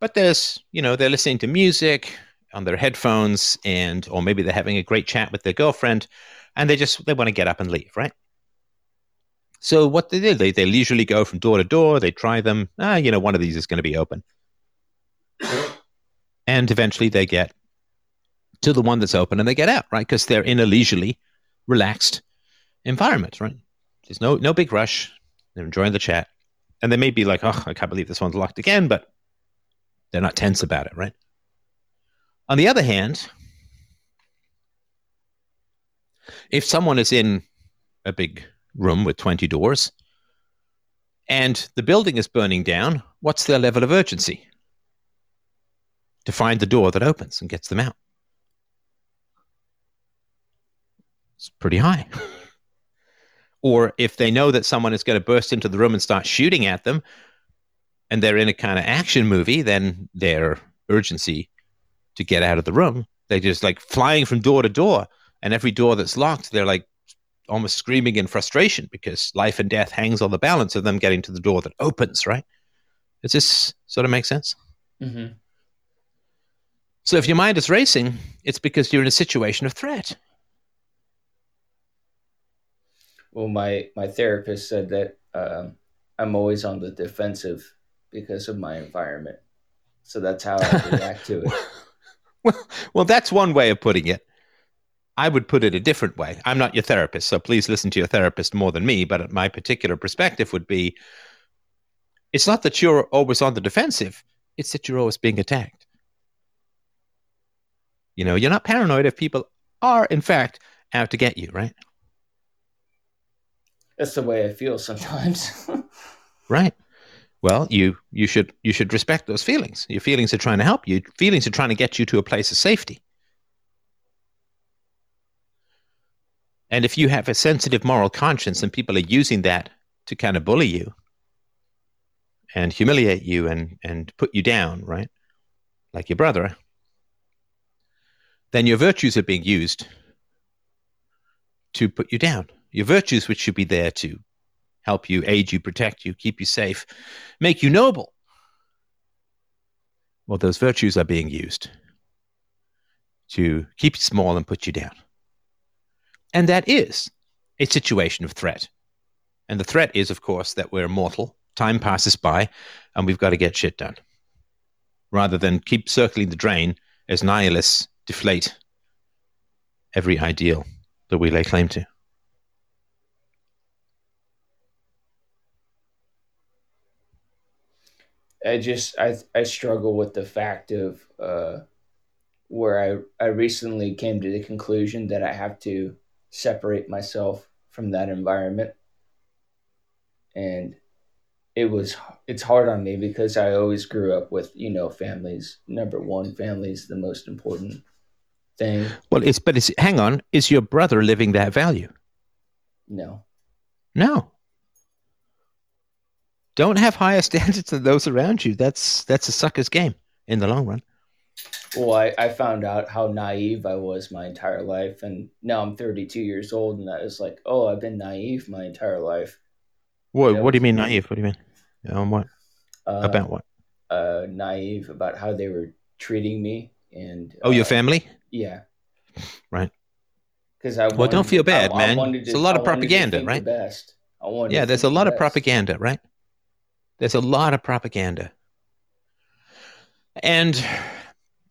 but there's you know they're listening to music on their headphones and or maybe they're having a great chat with their girlfriend and they just they want to get up and leave right? So what they do they, they leisurely go from door to door they try them ah you know one of these is going to be open. And eventually they get to the one that's open and they get out right? Because they're in a leisurely relaxed environment right? There's no no big rush. They're enjoying the chat. And they may be like oh i can't believe this one's locked again but they're not tense about it right on the other hand, if someone is in a big room with 20 doors and the building is burning down, what's their level of urgency? To find the door that opens and gets them out. It's pretty high. or if they know that someone is going to burst into the room and start shooting at them and they're in a kind of action movie, then their urgency to get out of the room. They're just like flying from door to door, and every door that's locked, they're like almost screaming in frustration because life and death hangs on the balance of them getting to the door that opens. Right? Does this sort of make sense? Mm-hmm. So if your mind is racing, it's because you're in a situation of threat. Well, my my therapist said that um, I'm always on the defensive because of my environment. So that's how I react to it. Well, well, that's one way of putting it. I would put it a different way. I'm not your therapist, so please listen to your therapist more than me. But my particular perspective would be it's not that you're always on the defensive, it's that you're always being attacked. You know, you're not paranoid if people are, in fact, out to get you, right? That's the way I feel sometimes. right well you you should you should respect those feelings. Your feelings are trying to help you. Feelings are trying to get you to a place of safety. And if you have a sensitive moral conscience and people are using that to kind of bully you and humiliate you and and put you down right like your brother then your virtues are being used to put you down. Your virtues which should be there to help you, aid you, protect you, keep you safe, make you noble. Well, those virtues are being used to keep you small and put you down. And that is a situation of threat. And the threat is, of course, that we're mortal, time passes by, and we've got to get shit done. Rather than keep circling the drain as nihilists deflate every ideal that we lay claim to. I just I I struggle with the fact of uh, where I I recently came to the conclusion that I have to separate myself from that environment, and it was it's hard on me because I always grew up with you know families number one family is the most important thing. Well, it's but it's hang on, is your brother living that value? No. No don't have higher standards than those around you. That's that's a sucker's game in the long run. Well, I, I found out how naive I was my entire life, and now I'm 32 years old, and I was like, oh, I've been naive my entire life. What, what do you mean naive? What do you mean? Um, what Uh, about what? uh, naive about how they were treating me and Oh, your uh, family? Yeah. Right. Because I Well, don't feel bad, I, I man. wanted There's to- a lot I of propaganda, right? The best. I. Yeah, there's a lot the of propaganda, right? There's a lot of propaganda, and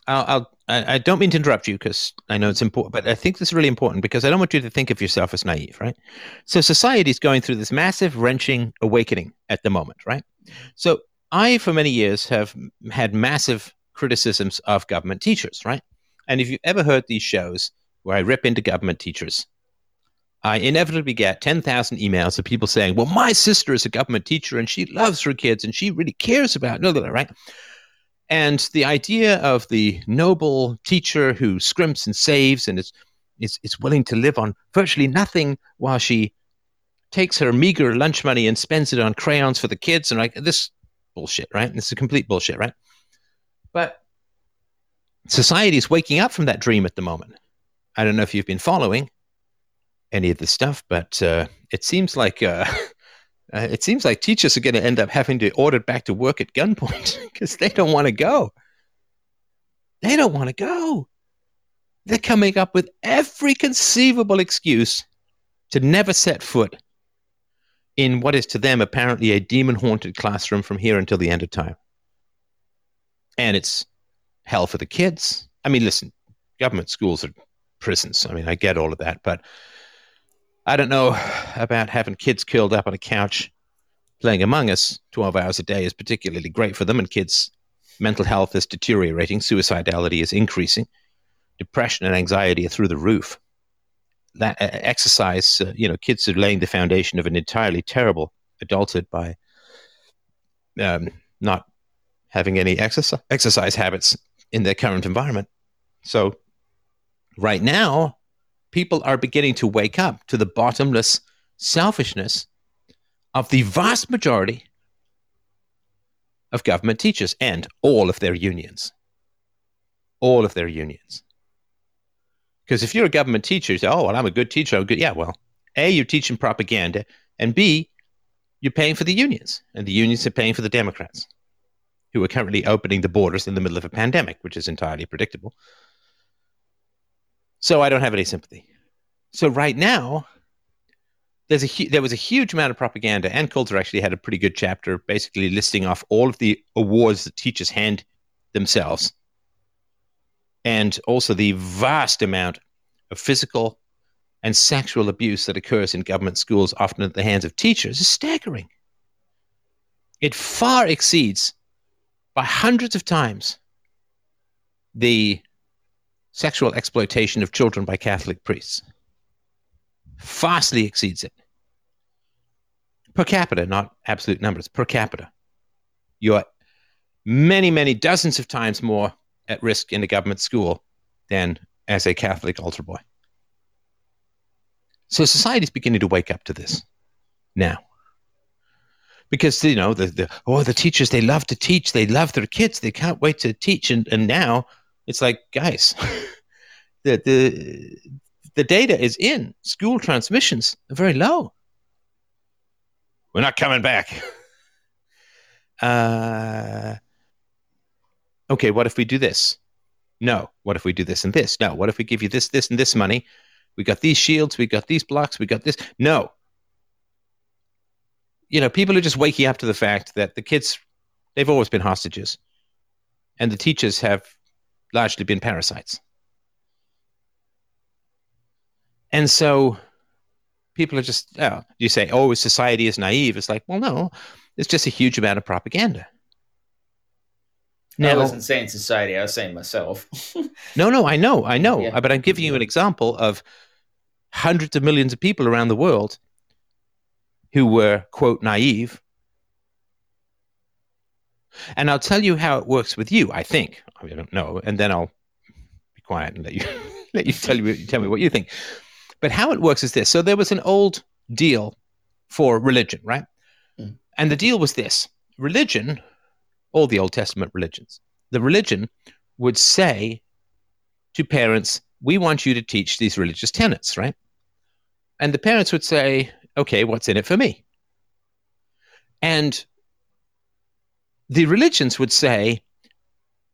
I'll, I'll I don't mean to interrupt you because I know it's important, but I think this is really important because I don't want you to think of yourself as naive, right? So society is going through this massive, wrenching awakening at the moment, right? So I, for many years, have had massive criticisms of government teachers, right? And if you've ever heard these shows where I rip into government teachers, I inevitably get 10,000 emails of people saying, well, my sister is a government teacher and she loves her kids and she really cares about blah, blah, blah, right? And the idea of the noble teacher who scrimps and saves and is, is, is willing to live on virtually nothing while she takes her meager lunch money and spends it on crayons for the kids and like this bullshit, right? This is complete bullshit, right? But society is waking up from that dream at the moment. I don't know if you've been following any of the stuff, but uh, it seems like uh, uh, it seems like teachers are going to end up having to order back to work at gunpoint because they don't want to go. They don't want to go. They're coming up with every conceivable excuse to never set foot in what is to them apparently a demon haunted classroom from here until the end of time. And it's hell for the kids. I mean, listen, government schools are prisons. I mean, I get all of that, but I don't know about having kids curled up on a couch playing Among Us 12 hours a day is particularly great for them, and kids' mental health is deteriorating, suicidality is increasing, depression and anxiety are through the roof. That uh, exercise, uh, you know, kids are laying the foundation of an entirely terrible adulthood by um, not having any exercise, exercise habits in their current environment. So, right now, people are beginning to wake up to the bottomless selfishness of the vast majority of government teachers and all of their unions. All of their unions. Because if you're a government teacher, you say, oh, well, I'm a good teacher. I'm good. Yeah, well, A, you're teaching propaganda, and B, you're paying for the unions, and the unions are paying for the Democrats, who are currently opening the borders in the middle of a pandemic, which is entirely predictable. So I don't have any sympathy. So right now, there's a hu- there was a huge amount of propaganda, and Coulter actually had a pretty good chapter, basically listing off all of the awards that teachers hand themselves, and also the vast amount of physical and sexual abuse that occurs in government schools, often at the hands of teachers, is staggering. It far exceeds by hundreds of times the sexual exploitation of children by Catholic priests. Vastly exceeds it. Per capita, not absolute numbers, per capita. You're many, many dozens of times more at risk in a government school than as a Catholic altar boy. So society is beginning to wake up to this now. Because you know the, the oh the teachers they love to teach they love their kids they can't wait to teach and, and now it's like guys the the the data is in. School transmissions are very low. We're not coming back. Uh, okay what if we do this? No. What if we do this and this? No. What if we give you this this and this money? We got these shields. We got these blocks. We got this. No. You know people are just waking up to the fact that the kids they've always been hostages. And the teachers have largely been parasites and so people are just, oh, you say, oh, society is naive. It's like, well, no, it's just a huge amount of propaganda. I wasn't saying society. I was saying myself. no, no, I know, I know, Yeah. but I'm giving you an example of hundreds of millions of people around the world who were, quote, naive. And I'll tell you how it works with you, I think. I, mean, I don't know. And then I'll be quiet and let you let you tell you tell me what you think. But how it works is this. So there was an old deal for religion, right? Mm. And the deal was this. Religion, all the Old Testament religions, the religion would say to parents, we want you to teach these religious tenets, right? And the parents would say, okay, what's in it for me? And the religions would say,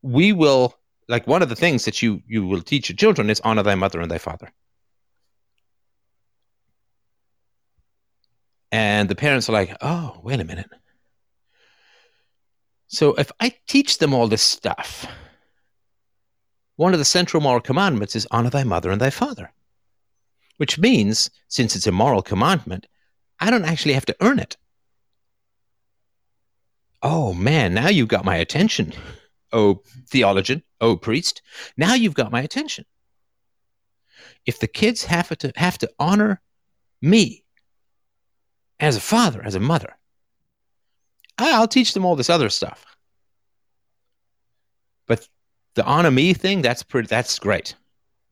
we will, like one of the things that you, you will teach your children is honor thy mother and thy father. And the parents are like, oh, wait a minute. So if I teach them all this stuff, one of the central moral commandments is honor thy mother and thy father, which means, since it's a moral commandment, I don't actually have to earn it. Oh man, now you've got my attention, oh theologian, oh priest. Now you've got my attention. If the kids have to have to honor me as a father, as a mother. I'll teach them all this other stuff. But the honor me thing, that's pretty that's great.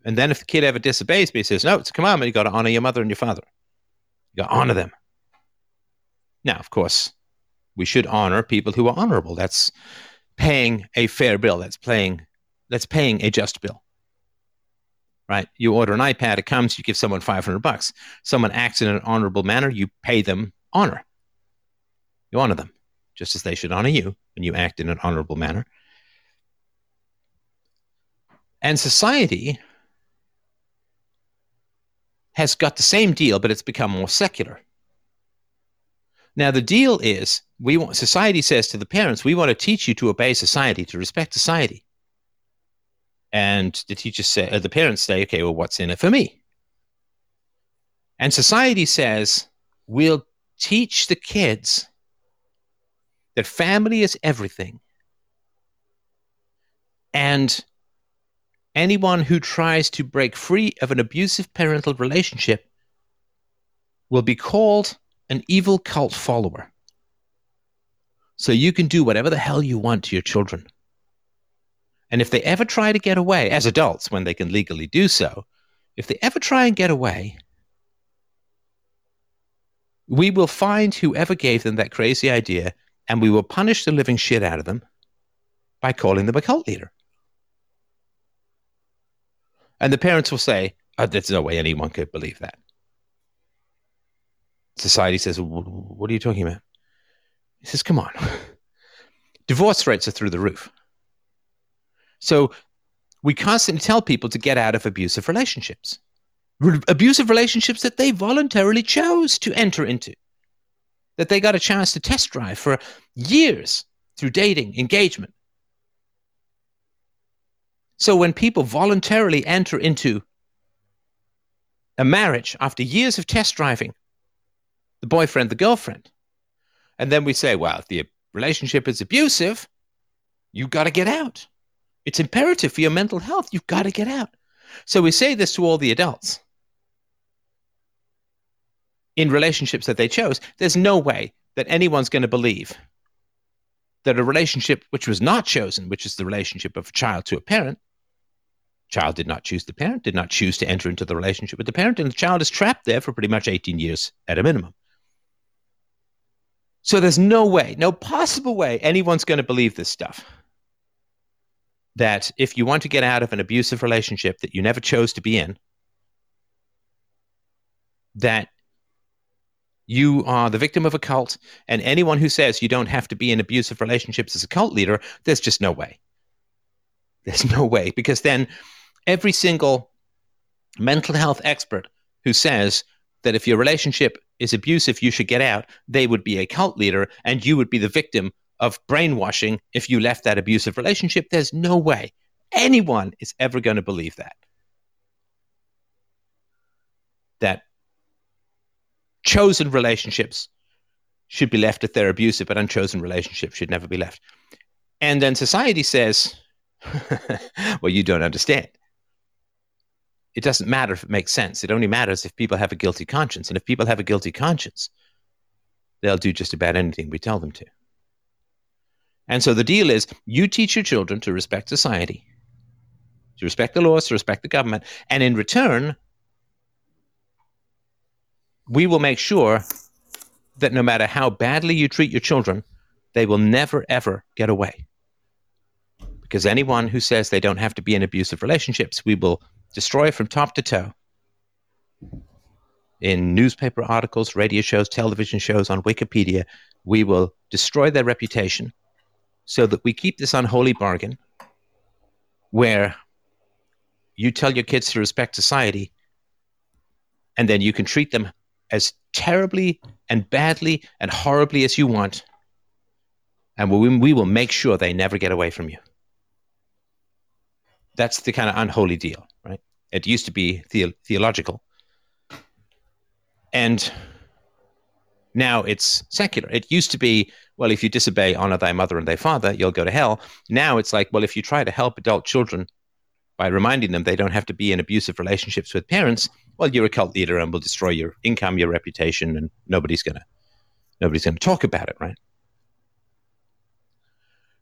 And then if the kid ever disobeys me, he says, No, it's a commandment, you gotta honor your mother and your father. You gotta honor them. Now, of course, we should honor people who are honorable. That's paying a fair bill. That's paying that's paying a just bill right? You order an iPad, it comes, you give someone 500 bucks. Someone acts in an honorable manner, you pay them honor. You honor them, just as they should honor you when you act in an honorable manner. And society has got the same deal, but it's become more secular. Now the deal is we want society says to the parents, we want to teach you to obey society, to respect society. And the teachers say, uh, the parents say, okay, well, what's in it for me? And society says, we'll teach the kids that family is everything. And anyone who tries to break free of an abusive parental relationship will be called an evil cult follower. So you can do whatever the hell you want to your children. And if they ever try to get away, as adults, when they can legally do so, if they ever try and get away, we will find whoever gave them that crazy idea and we will punish the living shit out of them by calling them a cult leader. And the parents will say, oh, There's no way anyone could believe that. Society says, What are you talking about? He says, Come on. Divorce rates are through the roof. So we constantly tell people to get out of abusive relationships, Re- abusive relationships that they voluntarily chose to enter into, that they got a chance to test drive for years through dating, engagement. So when people voluntarily enter into a marriage after years of test driving, the boyfriend, the girlfriend, and then we say, well, if the relationship is abusive, you've got to get out. It's imperative for your mental health. You've got to get out. So we say this to all the adults in relationships that they chose. There's no way that anyone's going to believe that a relationship which was not chosen, which is the relationship of a child to a parent, child did not choose the parent, did not choose to enter into the relationship with the parent, and the child is trapped there for pretty much 18 years at a minimum. So there's no way, no possible way anyone's going to believe this stuff that if you want to get out of an abusive relationship that you never chose to be in, that you are the victim of a cult, and anyone who says you don't have to be in abusive relationships as a cult leader, there's just no way. There's no way, because then every single mental health expert who says that if your relationship is abusive, you should get out, they would be a cult leader, and you would be the victim of brainwashing if you left that abusive relationship. There's no way anyone is ever going to believe that. That chosen relationships should be left if they're abusive, but unchosen relationships should never be left. And then society says, well, you don't understand. It doesn't matter if it makes sense. It only matters if people have a guilty conscience. And if people have a guilty conscience, they'll do just about anything we tell them to. And so the deal is you teach your children to respect society, to respect the laws, to respect the government. And in return, we will make sure that no matter how badly you treat your children, they will never, ever get away. Because anyone who says they don't have to be in abusive relationships, we will destroy from top to toe in newspaper articles, radio shows, television shows, on Wikipedia. We will destroy their reputation so that we keep this unholy bargain where you tell your kids to respect society and then you can treat them as terribly and badly and horribly as you want. And we, we will make sure they never get away from you. That's the kind of unholy deal? It used to be the- theological. And now it's secular. It used to be, well, if you disobey, honor thy mother and thy father, you'll go to hell. Now it's like, well, if you try to help adult children by reminding them they don't have to be in abusive relationships with parents, well, you're a cult leader and will destroy your income, your reputation, and nobody's gonna nobody's gonna talk about it, right?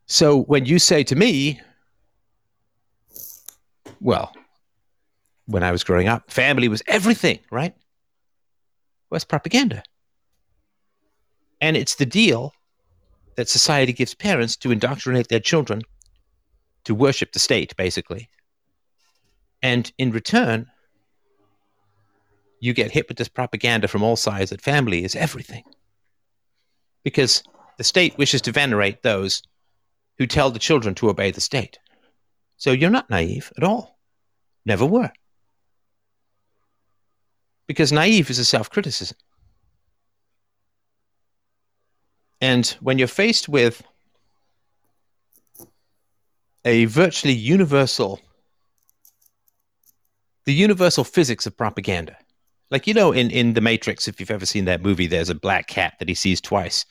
So when you say to me, well, when I was growing up, family was everything, right? What's propaganda? And it's the deal that society gives parents to indoctrinate their children to worship the state, basically. And in return, you get hit with this propaganda from all sides that family is everything. Because the state wishes to venerate those who tell the children to obey the state. So you're not naive at all. Never were. Because naive is a self criticism. And when you're faced with a virtually universal, the universal physics of propaganda, like you know in in the matrix if you've ever seen that movie there's a black cat that he sees twice.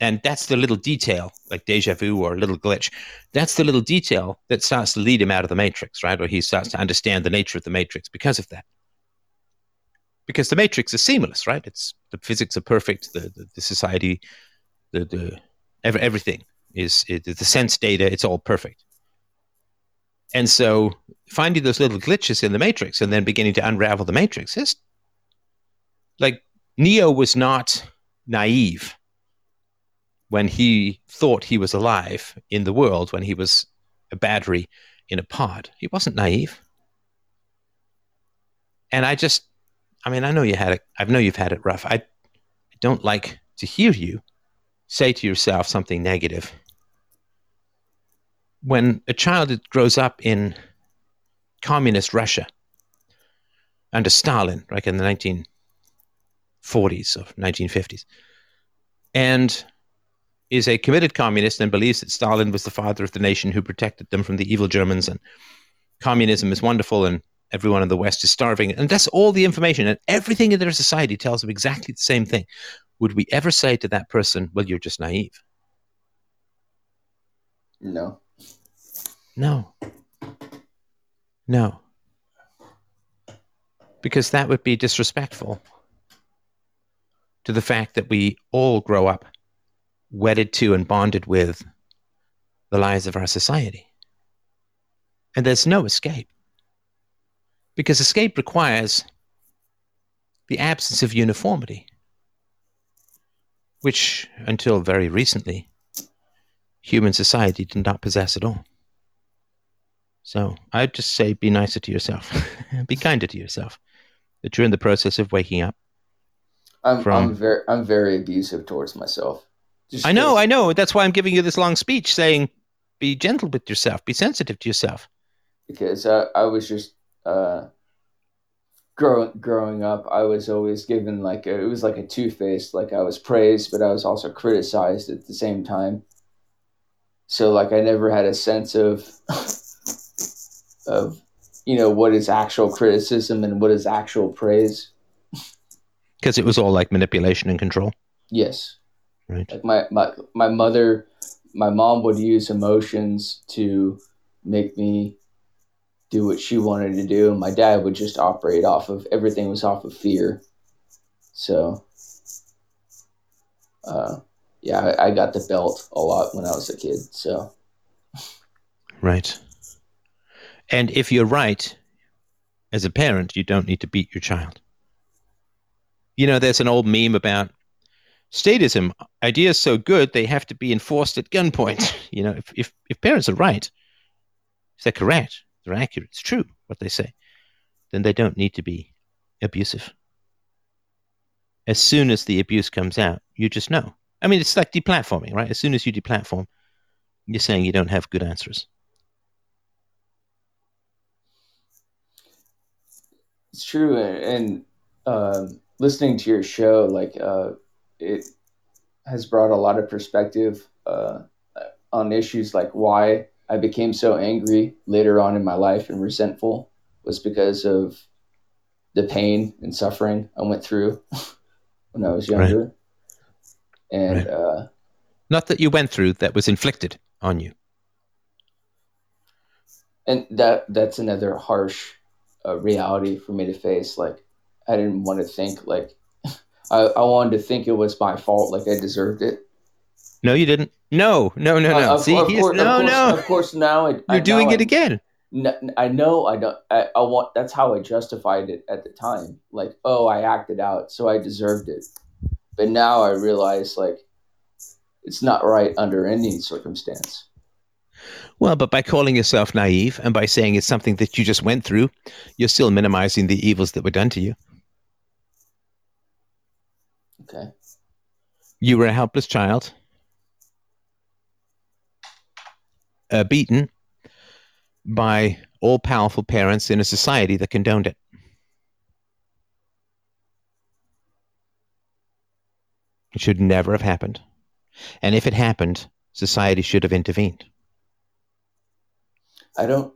And that's the little detail like deja vu or a little glitch that's the little detail that starts to lead him out of the matrix right? Or he starts to understand the nature of the matrix because of that because the matrix is seamless right it's the physics are perfect the the, the society the the every, everything is it, the sense data it's all perfect and so finding those little glitches in the matrix and then beginning to unravel the matrix is like Neo was not naive when he thought he was alive in the world when he was a battery in a pod. He wasn't naive. And I just I mean, I know you had it I know you've had it rough. I, I don't like to hear you say to yourself something negative when a child grows up in communist Russia under Stalin, like in the 1940s or 1950s, and is a committed communist and believes that Stalin was the father of the nation who protected them from the evil Germans and communism is wonderful and everyone in the West is starving. And that's all the information. And everything in their society tells them exactly the same thing. Would we ever say to that person, well, you're just naive? No. No. No. Because that would be disrespectful to the fact that we all grow up wedded to and bonded with the lies of our society. And there's no escape. Because escape requires the absence of uniformity, which, until very recently, human society did not possess at all. So I'd just say be nicer to yourself, be kinder to yourself. That you're in the process of waking up. I'm, from... I'm very I'm very abusive towards myself. Just I know, I know. That's why I'm giving you this long speech saying, be gentle with yourself, be sensitive to yourself. Because uh, I was just uh, growing growing up, I was always given like a, it was like a two faced. Like I was praised, but I was also criticized at the same time. So like I never had a sense of of you know what is actual criticism and what is actual praise. Because it was all like manipulation and control. Yes. Right. Like my, my my mother, my mom would use emotions to make me do what she wanted to do, and my dad would just operate off of everything was off of fear. So, uh, yeah, I, I got the belt a lot when I was a kid. So, right. And if you're right, as a parent, you don't need to beat your child. You know, there's an old meme about statism. Ideas so good they have to be enforced at gunpoint. you know, if, if, if parents are right, if they're correct, they're accurate, it's true what they say, then they don't need to be abusive. as soon as the abuse comes out, you just know. I mean, it's like deplatforming, right? As soon as you deplatform, you're saying you don't have good answers. It's true, and, um, listening to your show, like uh, it has brought a lot of perspective uh, on issues like why I became so angry later on in my life and resentful was because of the pain and suffering I went through when I was younger. Right. And right. Uh, not that you went through, that was inflicted on you. And that that's another harsh uh, reality for me to face. Like I didn't want to think like I, I wanted to think it was my fault, like I deserved it. No, you didn't. No, no, no, no. Uh, See, of course, no, of course, no. Of course, now you're I, doing it I, again. I know I don't. I, I want. That's how I justified it at the time. Like, oh, I acted out, so I deserved it. But now I realize, like, it's not right under any circumstance. Well, but by calling yourself naive and by saying it's something that you just went through, you're still minimizing the evils that were done to you. Okay. You were a helpless child, uh, beaten by all powerful parents in a society that condoned it. It should never have happened. And if it happened, society should have intervened. I don't.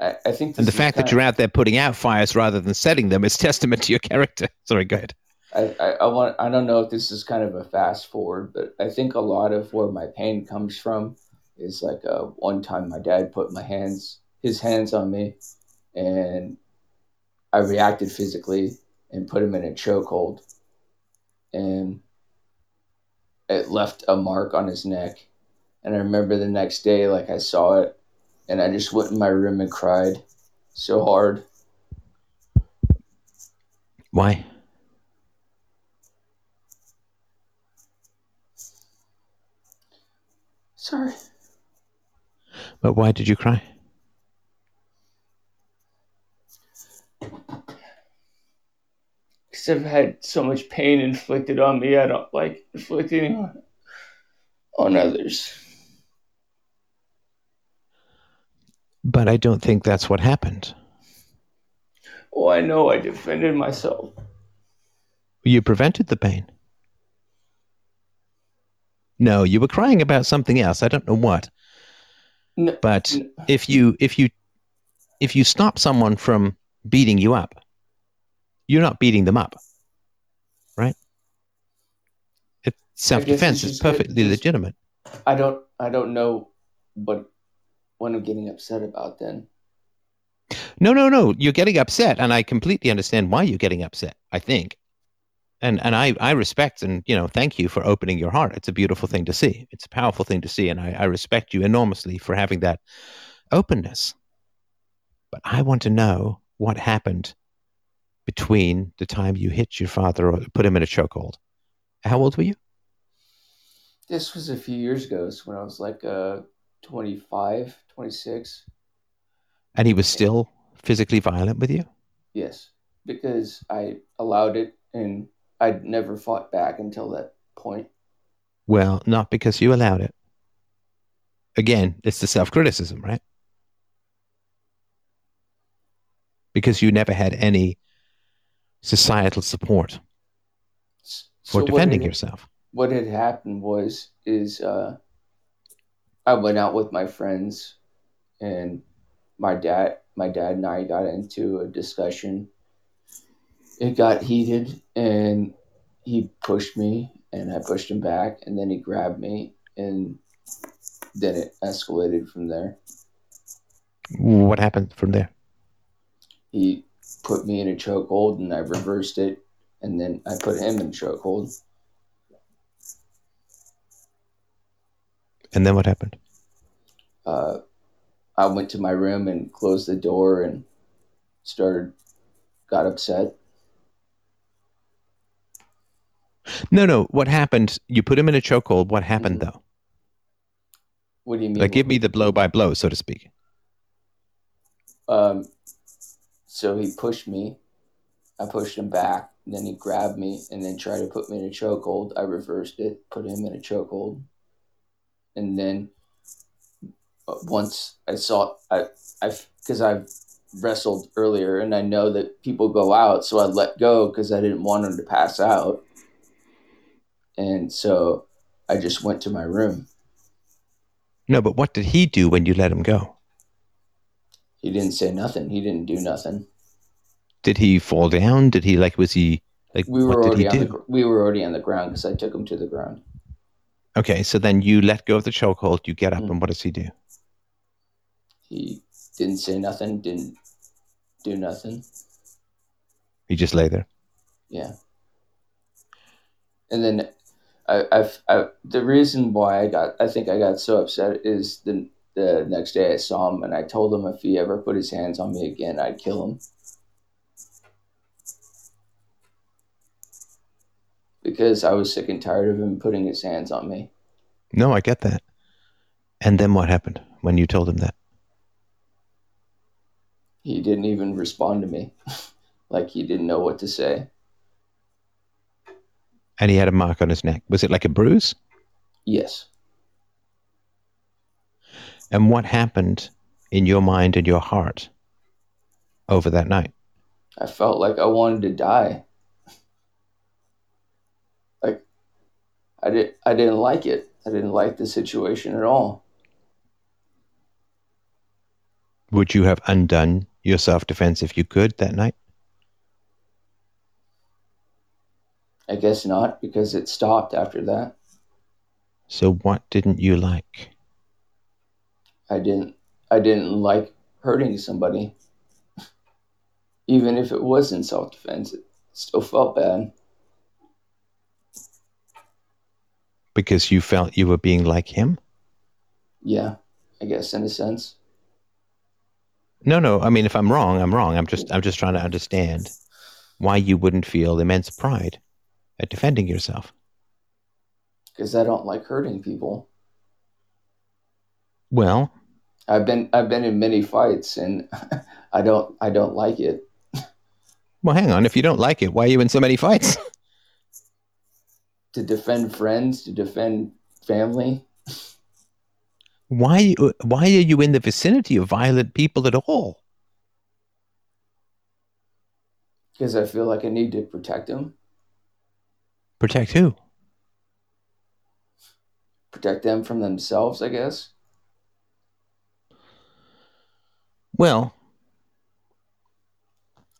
I, I think. and the fact that you're out there putting out fires rather than setting them is testament to your character. Sorry, go ahead. I, I, I want. I don't know if this is kind of a fast forward, but I think a lot of where my pain comes from is like uh, one time my dad put my hands, his hands on me, and I reacted physically and put him in a chokehold, and it left a mark on his neck. And I remember the next day, like I saw it, and I just went in my room and cried so hard. Why? Sorry. But why did you cry? Because I've had so much pain inflicted on me, I don't like inflicting on, on others. But I don't think that's what happened. Oh, I know I defended myself. You prevented the pain. No, you were crying about something else. I don't know what. No, but no. if you if you if you stop someone from beating you up, you're not beating them up, right? It's self defense. It's, perfectly legitimate. I don't I don't know what what I'm getting upset about then. No, no, no. You're getting upset, and I completely understand why you're getting upset. I think, and and I I respect and you know thank you for opening your heart. It's a beautiful thing to see. It's a powerful thing to see, and I, I respect you enormously for having that openness. But I want to know what happened between the time you hit your father or put him in a chokehold. How old were you? This was a few years ago. So when I was like uh, 25, 26. And he was still physically violent with you? Yes, because I allowed it and I'd never fought back until that point. Well, not because you allowed it. Again, it's the self criticism, right? Because you never had any societal support for so defending what had, yourself. What had happened was is uh, I went out with my friends, and my dad, my dad and I got into a discussion it got heated and he pushed me and I pushed him back and then he grabbed me and then it escalated from there. What happened from there? He put me in a chokehold and I reversed it and then I put him in a chokehold. And then what happened? Uh, I went to my room and closed the door and started got upset No, no. What happened? You put him in a chokehold. What happened mm-hmm. though? What do you mean? Like, give me the blow by blow, so to speak. Um, so he pushed me, I pushed him back. Then he grabbed me and then tried to put me in a chokehold. I reversed it, put him in a chokehold, and then uh, once I saw I I because I've wrestled earlier and I know that people go out, so I let go because I didn't want him to pass out, and so I just went to my room. No, but what did he do when you let him go? He didn't say nothing. He didn't do nothing. Did he fall down? Did he like was he like We were what did already he on do? the we were already on the ground because I took him to the ground. Okay, so then you let go of the chokehold, you get up, Mm. and what does he do? He didn't say nothing. Didn't do nothing. He just lay there. Yeah. And then I, I've, I, the reason why I got, I think I got so upset is the, the next day I saw him and I told him if he ever put his hands on me again, I'd kill him. Because I was sick and tired of him putting his hands on me. No, I get that. And then what happened when you told him that? He didn't even respond to me. like he didn't know what to say. And he had a mark on his neck. Was it like a bruise? Yes. And what happened in your mind and your heart over that night? I felt like I wanted to die. Like I did I didn't like it. I didn't like the situation at all. Would you have undone your self defense if you could that night? I guess not because it stopped after that. So what didn't you like? I didn't I didn't like hurting somebody. Even if it was in self defense, it still felt bad. Because you felt you were being like him? Yeah, I guess in a sense. No, no. I mean, if I'm wrong, I'm wrong. I'm just, I'm just trying to understand why you wouldn't feel immense pride at defending yourself. Because I don't like hurting people. Well, I've been I've been in many fights and I don't I don't like it. well, hang on. If you don't like it, why are you in so many fights? To defend friends, to defend family. Why, why are you in the vicinity of violent people at all? Because I feel like I need to protect them. Protect who? Protect them from themselves, I guess. Well,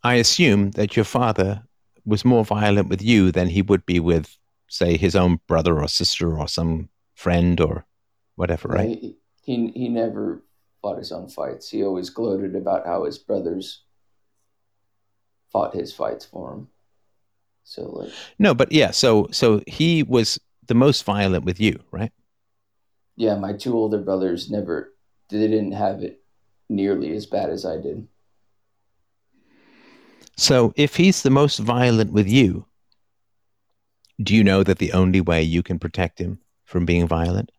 I assume that your father was more violent with you than he would be with, say, his own brother or sister or some friend or whatever, right? He, he he never fought his own fights. He always gloated about how his brothers fought his fights for him. So like No, but yeah, so so he was the most violent with you, right? yeah, my two older brothers never they didn't have it nearly as bad as I did. So if he's the most violent with you, do you know that the only way you can protect him from being violent?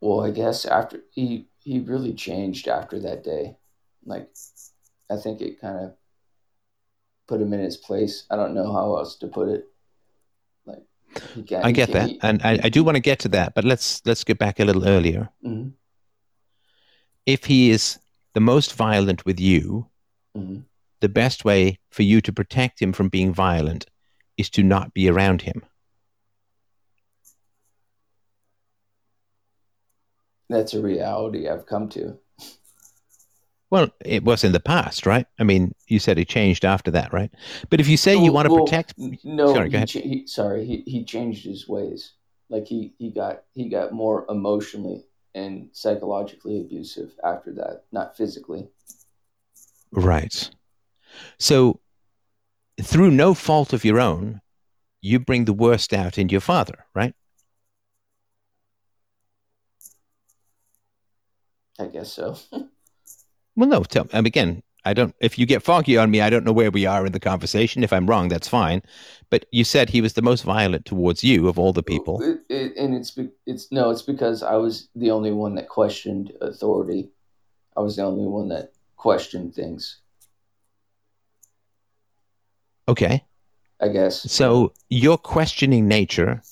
Well, I guess after he he really changed after that day. Like I think it kind of put him in his place. I don't know how else to put it. Like got, I get that, and I, I do want to get to that, but let's let's get back a little earlier. Mhm, If he is the most violent with you, mhm. the best way for you to protect him from being violent is to not be around him. That's a reality I've come to. Well, it was in the past, right? I mean, you said it changed after that, right? But if you say you want to well, protect, No, Sorry, he cha- he, sorry, he, he changed his ways. Like he, he got he got more emotionally and psychologically abusive after that, not physically. right? So, through no fault of your own, you bring the worst out in your father, right? I guess so. Well, no. Tell, and again, I don't. If you get foggy on me, I don't know where we are in the conversation. If I'm wrong, that's fine. But you said he was the most violent towards you of all the people. It, it, and it's it's no, it's because I was the only one that questioned authority. I was the only one that questioned things. Okay. I guess. So your questioning nature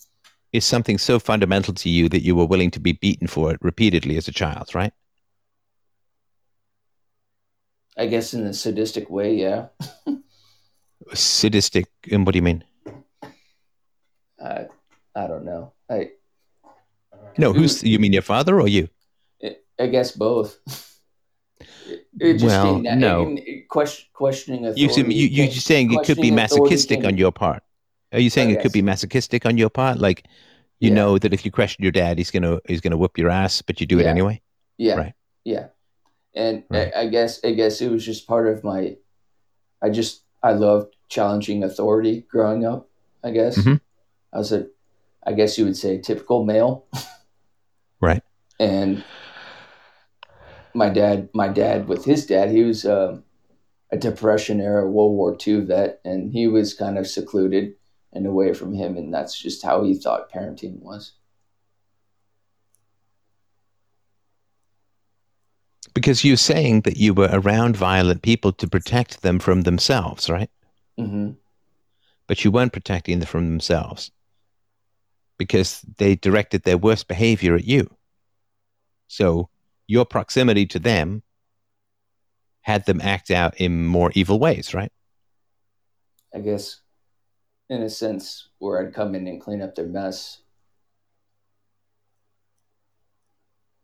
is something so fundamental to you that you were willing to be beaten for it repeatedly as a child, right? I guess in a sadistic way, yeah. Sadistic, and what do you mean? I I don't know. I No, who's you mean your father or you? I guess both. It just Well, no. question, questioning You authority. you you're can- saying it could be masochistic can- on your part. Are you saying it could be masochistic on your part? Like you Yeah. know that if you question your dad, he's gonna he's gonna whip your ass, but you do it anyway. Yeah. Right. Yeah. And Right. I, I guess I guess it was just part of my I just I loved challenging authority growing up, I guess. Mhm. I was a I guess you would say typical male. Right. And my dad my dad with his dad, he was um, a depression era World War II vet and he was kind of secluded and away from him and that's just how he thought parenting was. Because you're saying that you were around violent people to protect them from themselves, right? hmm But you weren't protecting them from themselves because they directed their worst behavior at you. So your proximity to them had them act out in more evil ways, right? I guess, in a sense, where I'd come in and clean up their mess.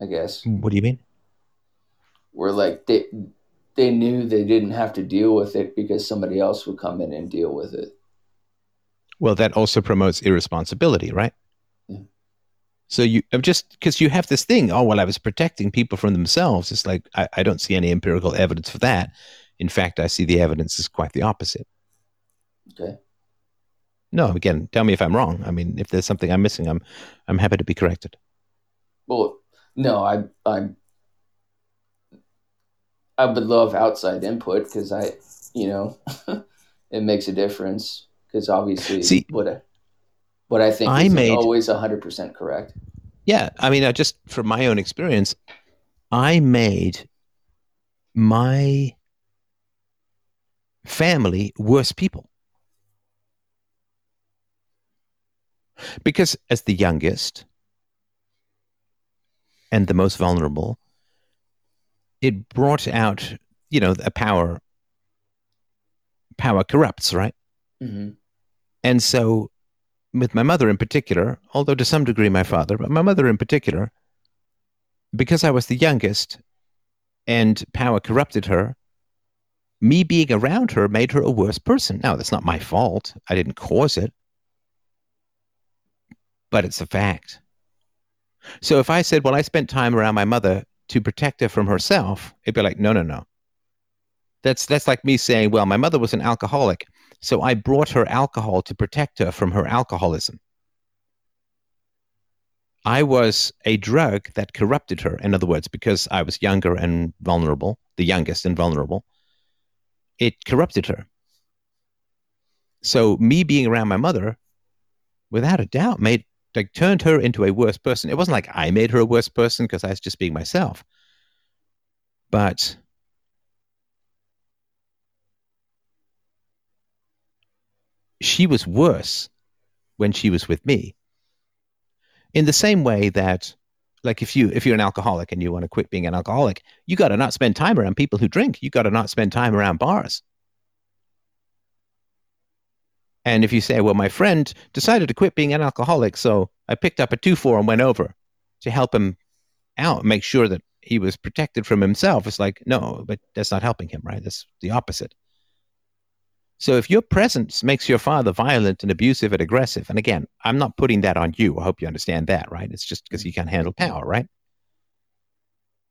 I guess What do you mean? Where like they they knew they didn't have to deal with it because somebody else would come in and deal with it. Well, that also promotes irresponsibility, right? Yeah. So you just because you have this thing, oh well, I was protecting people from themselves. It's like I, I don't see any empirical evidence for that. In fact, I see the evidence is quite the opposite. Okay. No, again, tell me if I'm wrong. I mean, if there's something I'm missing, I'm I'm happy to be corrected. Well, no, I I I would love outside input because I, you know, it makes a difference because obviously See, what I, what I think I is made- always hundred percent correct. Yeah, I mean, I just from my own experience, I made my family worse people. Because as the youngest and the most vulnerable, it brought out, you know, a power power corrupts, right? hmm And so, with my mother in particular, although to some degree my father, but my mother in particular, because I was the youngest and power corrupted her, me being around her made her a worse person. Now, that's not my fault. I didn't cause it, but it's a fact. So if I said, well, I spent time around my mother to protect her from herself, it'd be like, no, no, no. That's that's like me saying, well, my mother was an alcoholic, so I brought her alcohol to protect her from her alcoholism. I was a drug that corrupted her. In other words, because I was younger and vulnerable, the youngest and vulnerable, it corrupted her. So me being around my mother, without a doubt, made like turned her into a worse person. It wasn't like I made her a worse person because I was just being myself. But she was worse when she was with me. In the same way that like if you if you're an alcoholic and you want to quit being an alcoholic, you got to not spend time around people who drink. You got to not spend time around bars. And if you say, well, my friend decided to quit being an alcoholic, so I picked up a two four and went over to help him out, make sure that he was protected from himself. It's like, no, but that's not helping him, right? That's the opposite. So if your presence makes your father violent and abusive and aggressive, and again, I'm not putting that on you. I hope you understand that, right? It's just because he can't handle power, right?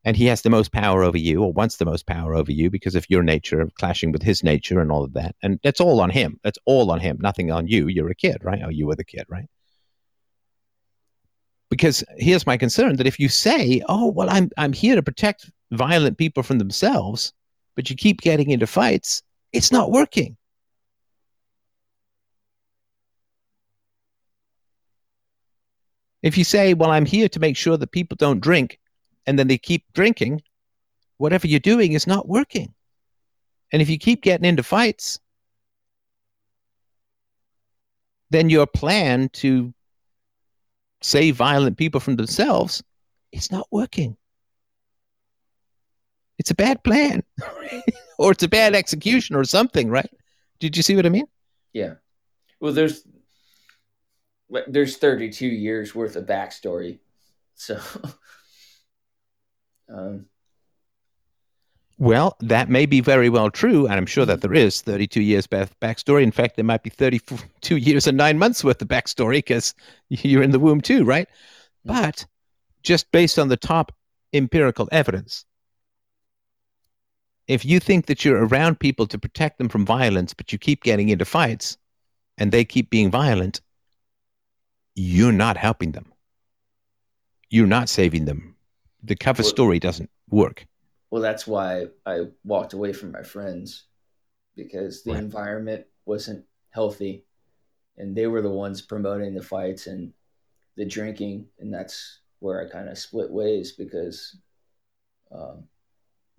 And he has the most power over you, or wants the most power over you because of your nature of clashing with his nature and all of that. And that's all on him. That's all on him, nothing on you. You're a kid, right? Oh, you were the kid, right? Because here's my concern that if you say, oh, well, I'm, I'm here to protect violent people from themselves, but you keep getting into fights, it's not working. If you say, well, I'm here to make sure that people don't drink, and then they keep drinking, whatever you're doing is not working. And if you keep getting into fights, then your plan to save violent people from themselves is not working. It's a bad plan, or it's a bad execution, or something, right? Did you see what I mean? Yeah. Well, there's there's 32 years worth of backstory, so. um, well, that may be very well true, and I'm sure that there is 32 years back backstory. In fact, there might be 32 years and nine months worth of backstory because you're in the womb too, right? But just based on the top empirical evidence, if you think that you're around people to protect them from violence, but you keep getting into fights and they keep being violent, you're not helping them. You're not saving them. The cover story doesn't work well, that's why I walked away from my friends because the right. environment wasn't healthy and they were the ones promoting the fights and the drinking. And that's where I kind of split ways because um,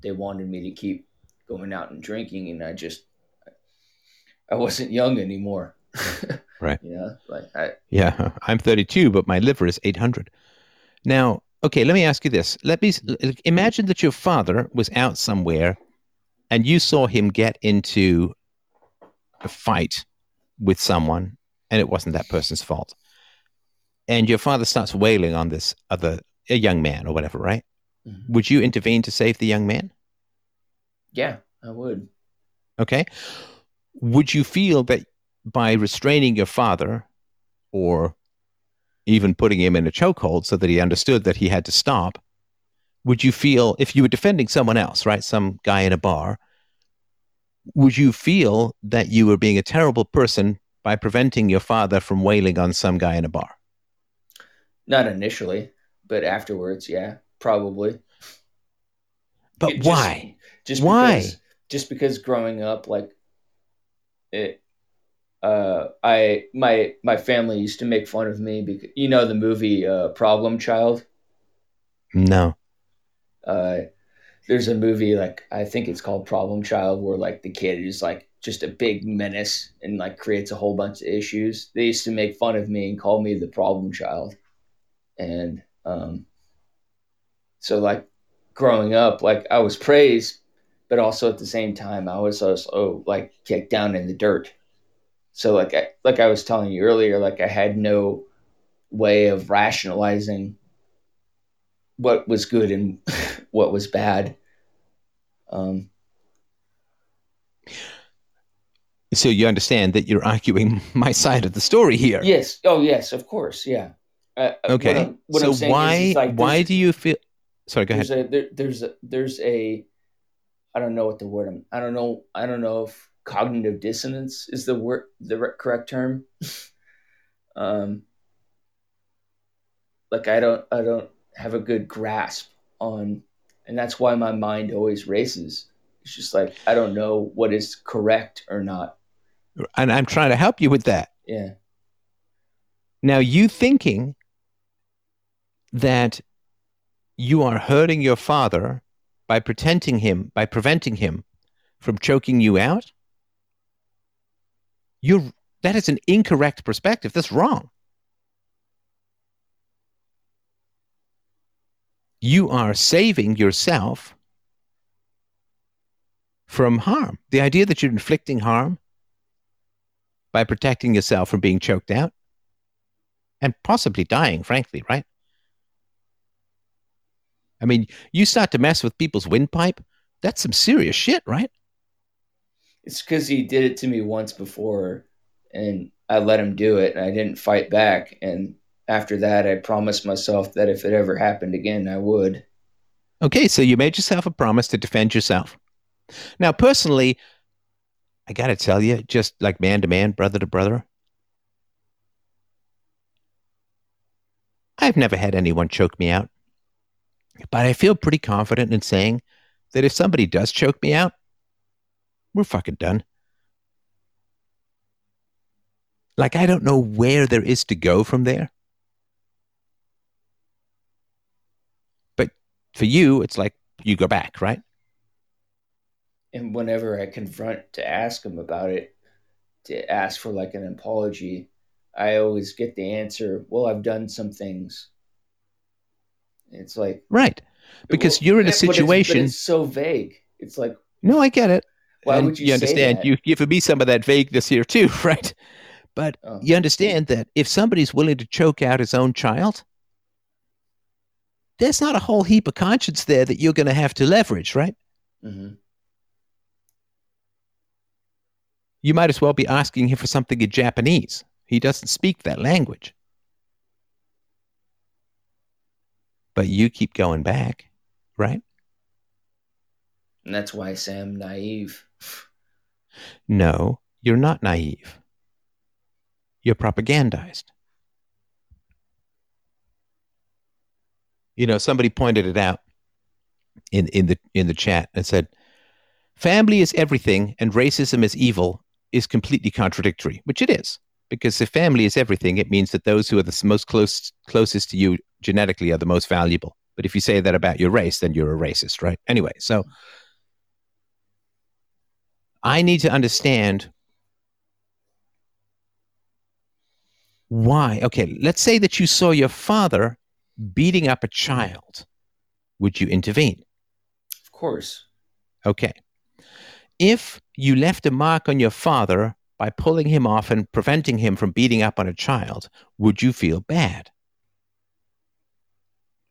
they wanted me to keep going out and drinking. And I just, I wasn't young anymore. right. You know, like I, yeah, I'm 32, but my liver is 800. Now, okay, let me ask you this. Let me imagine that your father was out somewhere and you saw him get into a fight with someone and it wasn't that person's fault. And your father starts wailing on this other a young man or whatever, right? Mm-hmm. Would you intervene to save the young man? Yeah, I would. Okay. Would you feel that by restraining your father or even putting him in a chokehold so that he understood that he had to stop, would you feel, if you were defending someone else, right, some guy in a bar, would you feel that you were being a terrible person by preventing your father from wailing on some guy in a bar? Not initially, but afterwards, yeah, probably. But just, why? Just why? Because, just because growing up, like it, uh, I my my family used to make fun of me because you know the movie uh, Problem Child. No. Uh, there's a movie like I think it's called Problem Child where like the kid is like just a big menace and like creates a whole bunch of issues. They used to make fun of me and call me the problem child, and um, so like growing up, like I was praised, but also at the same time I was also like kicked down in the dirt so like I, like I was telling you earlier, like I had no way of rationalizing what was good and what was bad. Um, so you understand that you're arguing my side of the story here. Yes. Oh, yes. Of course. Yeah. Uh, uh okay. What I'm, what so why is, is like why do you feel? Sorry. Go there's ahead. A, there, there's a, there's a I don't know what the word I'm, I don't know I don't know if cognitive dissonance is the word the correct term. um, like I don't I don't have a good grasp on, and that's why my mind always races. It's just like I don't know what is correct or not. And I'm trying to help you with that. Yeah. Now you thinking that you are hurting your father by pretending him by preventing him from choking you out you're that is an incorrect perspective. That's wrong. You are saving yourself from harm. The idea that you're inflicting harm by protecting yourself from being choked out and possibly dying, frankly, right? I mean, you start to mess with people's windpipe, that's some serious shit, right? It's because he did it to me once before, and I let him do it, and I didn't fight back. And after that, I promised myself that if it ever happened again, I would. Okay, so you made yourself a promise to defend yourself. Now, personally, I got to tell you, just like man to man, brother to brother, I've never had anyone choke me out. But I feel pretty confident in saying that if somebody does choke me out, we're fucking done. Like, I don't know where there is to go from there. But for you, it's like you go back, right? and whenever I confront to ask him about it, to ask for like an apology, I always get the answer, "Well, I've done some things." It's like right because well, you're in a situation. It's, it's, so vague. It's like no, I get it. Why and would you, you understand? That? You give me some of that vagueness here too, right? But oh. you understand that if somebody's willing to choke out his own child, there's not a whole heap of conscience there that you're going to have to leverage, right? Mm-hmm. You might as well be asking him for something in Japanese. He doesn't speak that language. But you keep going back, right? And that's why I say I'm naive. No, you're not naive. You're propagandized. You know, somebody pointed it out in, in the in the chat and said, family is everything and racism is evil is completely contradictory, which it is. Because if family is everything, it means that those who are the most close closest to you genetically are the most valuable. But if you say that about your race, then you're a racist, right? Anyway, so I need to understand why. Okay, let's say that you saw your father beating up a child, would you intervene? Of course. Okay. If you left a mark on your father by pulling him off and preventing him from beating up on a child, would you feel bad?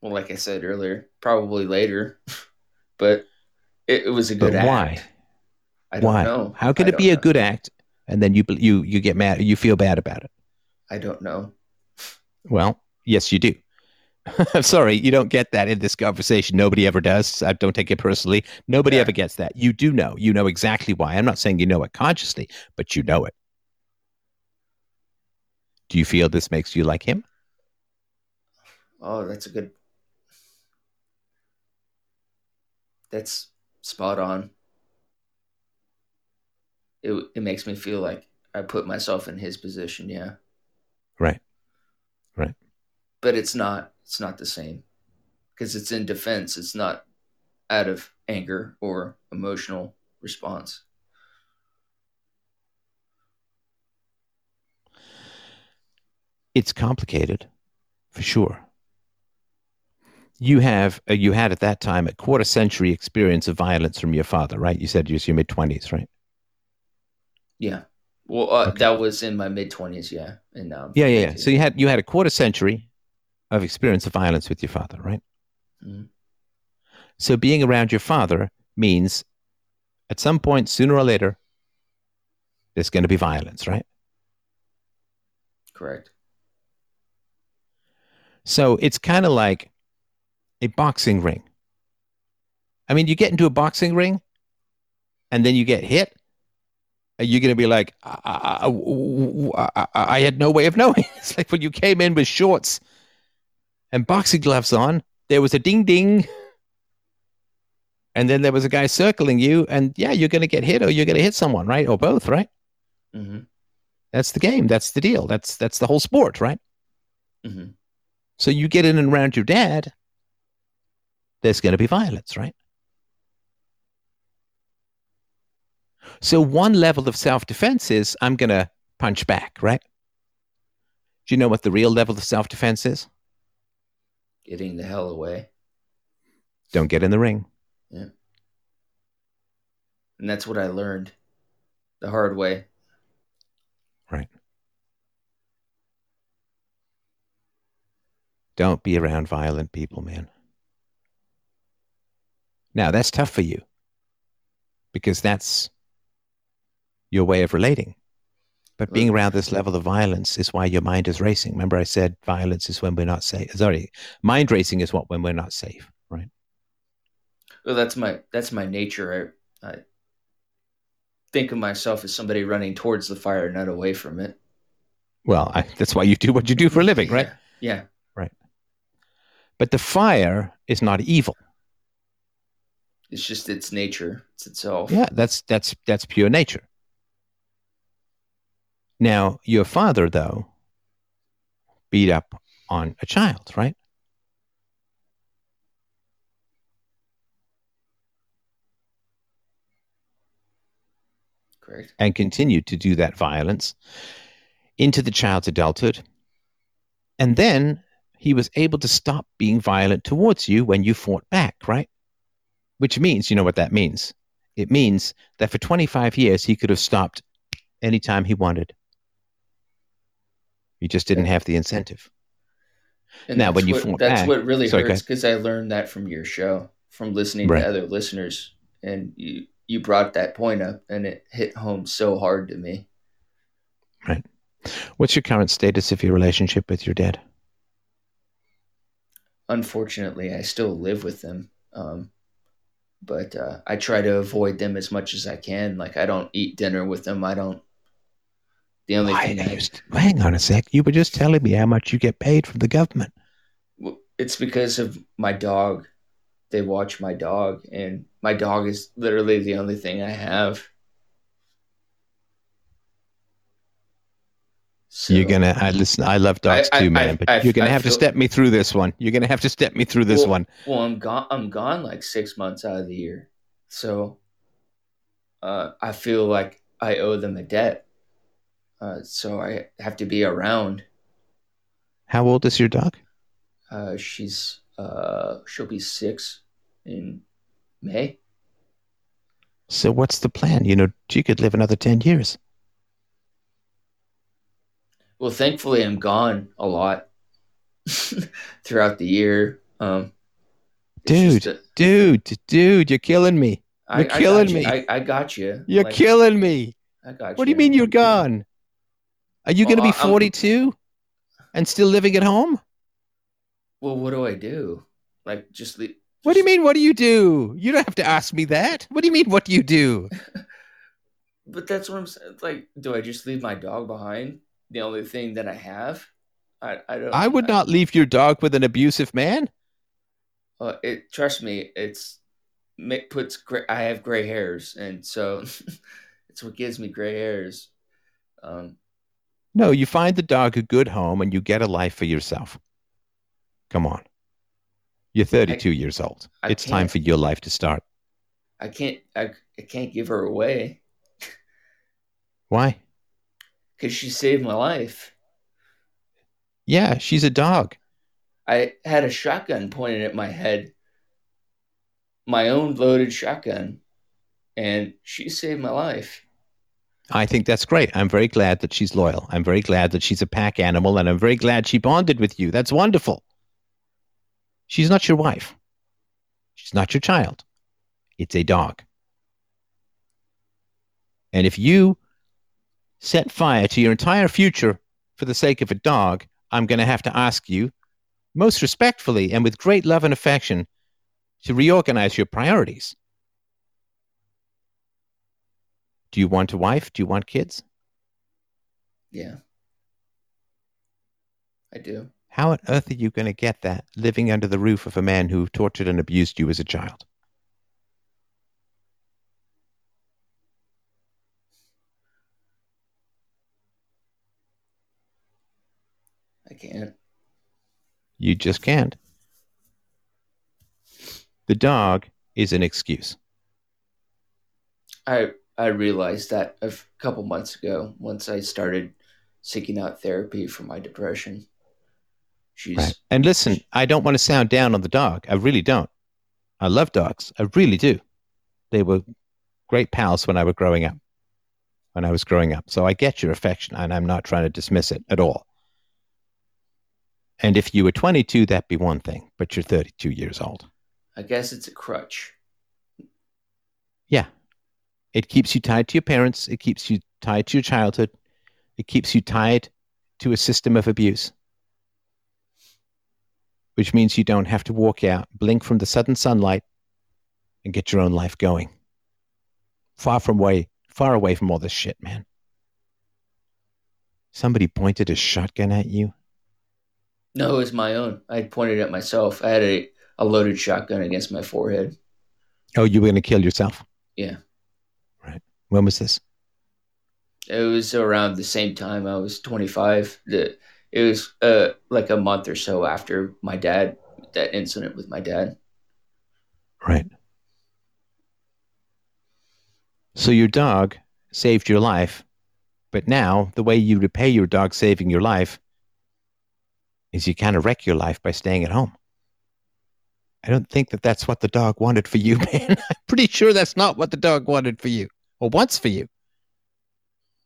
Well, like I said earlier, probably later, but it, it was a good but why? I don't why? know. How could it be know. a good act and then you you you get mad you feel bad about it? I don't know. Well, yes, you do. I'm sorry, you don't get that in this conversation. Nobody ever does. I don't take it personally. Nobody yeah. ever gets that. You do know. You know exactly why. I'm not saying you know it consciously, but you know it. Do you feel this makes you like him? Oh, that's a good. That's spot on. It it makes me feel like I put myself in his position. Yeah. Right. Right. But it's not it's not the same because it's in defense. It's not out of anger or emotional response. It's complicated, for sure. You have uh, you had at that time a quarter century experience of violence from your father, right? You said you was your mid twenties, right? Yeah. Well, uh, okay. that was in my mid twenties, yeah, and now. Yeah, yeah, yeah. So you had you had a quarter century of experience of violence with your father, right? Mm-hmm. So being around your father means at some point, sooner or later, there's going to be violence, right? Correct. So it's kind of like a boxing ring. I mean, you get into a boxing ring and then you get hit. You're going to be like, I, I, I, I had no way of knowing. it's like when you came in with shorts and boxing gloves on, there was a ding ding. And then there was a guy circling you, and yeah, you're going to get hit or you're going to hit someone, right? Or both, right? Mm-hmm. That's the game. That's the deal. That's that's the whole sport, right? Mm-hmm. So you get in and around your dad, there's going to be violence, right? So one level of self defense is I'm going to punch back, right? Do you know what the real level of self defense is? getting the hell away. Don't get in the ring. Yeah. And that's what I learned the hard way. Right. Don't be around violent people, man. Now, that's tough for you because that's your way of relating. But being around this level of violence is why your mind is racing. Remember, I said violence is when we're not safe. Sorry, mind racing is what when we're not safe, right? Well, that's my that's my nature. I, I think of myself as somebody running towards the fire, not away from it. Well, I, that's why you do what you do for a living, right? Yeah. yeah. Right. But the fire is not evil. It's just its nature. It's itself. Yeah, that's that's that's pure nature. Now, your father, though, beat up on a child, right? Correct. and continued to do that violence into the child's adulthood. And then he was able to stop being violent towards you when you fought back, right? Which means, you know what that means? It means that for 25 years, he could have stopped anytime he wanted. He just didn't have the incentive. And Now, that's when you what, fought that's back- what really Sorry, hurts because I learned that from your show, from listening Right. to other listeners, and you you brought that point up, and it hit home so hard to me. Right. What's your current status of your relationship with your dad? Unfortunately, I still live with them, um, but uh, I try to avoid them as much as I can. Like I don't eat dinner with them. I don't. The only Why thing I, you st- hang on a sec. You were just telling me how much you get paid from the government. It's because of my dog. They watch my dog, and my dog is literally the only thing I have. So, you're gonna. I listen. I love dogs I- I- too, man. I- but I- you're gonna have to step me through this one. You're gonna have to step me through this Well- one. Well, I'm gone. I'm gone like six months out of the year, so uh, I feel like I owe them a debt. Uh, so I have to be around. How old is your dog? Uh, she's uh, she'll be six in May. So what's the plan? You know, she could live another ten years. Well, thankfully, I'm gone a lot throughout the year. Um, Dude, a- dude, dude, you're killing me. You're I killing you. me. I, I got you. You're Like, killing me. I got you. What do you mean you're gone? Are you going to be I- I'm- 42 and still living at home? Well, what do I do? Like, just leave. What do you mean? What do you do? You don't have to ask me that. What do you mean? What do you do? But that's what I'm saying. Like, do I just leave my dog behind? The only thing that I have. I I don't. I would not leave your dog with an abusive man. Uh, it trust me. It's it puts. Gray, I have gray hairs, and so it's what gives me gray hairs. Um, No, you find the dog a good home and you get a life for yourself. Come on. You're 32 years old. I it's time for your life to start. I can't. I, I can't give her away Why? because she saved my life. Yeah, she's a dog. I had a shotgun pointed at my head, my own loaded shotgun, and she saved my life. I think that's great. I'm very glad that she's loyal. I'm very glad that she's a pack animal, and I'm very glad she bonded with you. That's wonderful. She's not your wife. She's not your child. It's a dog. And if you set fire to your entire future for the sake of a dog, I'm going to have to ask you, most respectfully and with great love and affection, to reorganize your priorities. Do you want a wife? Do you want kids? Yeah, I do. How on earth are you going to get that living under the roof of a man who tortured and abused you as a child? I can't. You just can't. The dog is an excuse. I I realized that a couple months ago once I started seeking out therapy for my depression. She's Right. And listen, I don't want to sound down on the dog. I really don't. I love dogs. I really do. They were great pals when I was growing up. When I was growing up. So I get your affection and I'm not trying to dismiss it at all. And if you were 22, that'd be one thing, but you're 32 years old. I guess it's a crutch. Yeah. It keeps you tied to your parents. It keeps you tied to your childhood. It keeps you tied to a system of abuse, which means you don't have to walk out, blink from the sudden sunlight, and get your own life going. Far from way, far away from all this shit, man. Somebody pointed a shotgun at you. No, it was my own. I pointed at myself. I had a, a loaded shotgun against my forehead. Oh, you were going to kill yourself. Yeah. When was this? It was around the same time I was 25. The, it was uh, like a month or so after my dad, that incident with my dad. Right. So your dog saved your life, but now the way you repay your dog saving your life is you kind of wreck your life by staying at home. I don't think that that's what the dog wanted for you, man. I'm pretty sure that's not what the dog wanted for you or wants for you.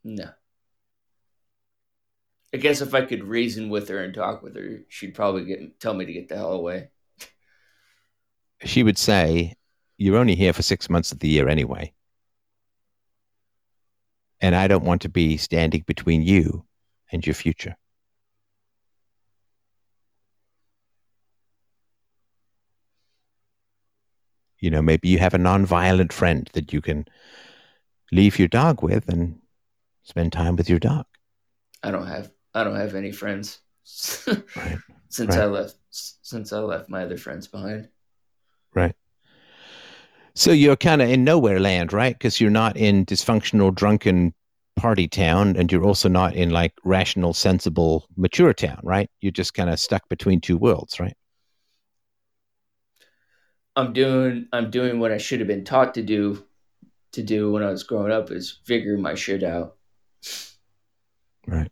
No. I guess if I could reason with her and talk with her, she'd probably get tell me to get the hell away. She would say, You're only here for six months of the year anyway. And I don't want to be standing between you and your future. You know, maybe you have a non-violent friend that you can leave your dog with and spend time with your dog. I don't have I don't have any friends right. since right. I left since I left my other friends behind. Right. So you're kind of in nowhere land, right? Because you're not in dysfunctional, drunken party town, and you're also not in like rational, sensible, mature town, right? You're just kind of stuck between two worlds, right? I'm doing I'm doing what I should have been taught to do to do when I was growing up is figure my shit out. Right.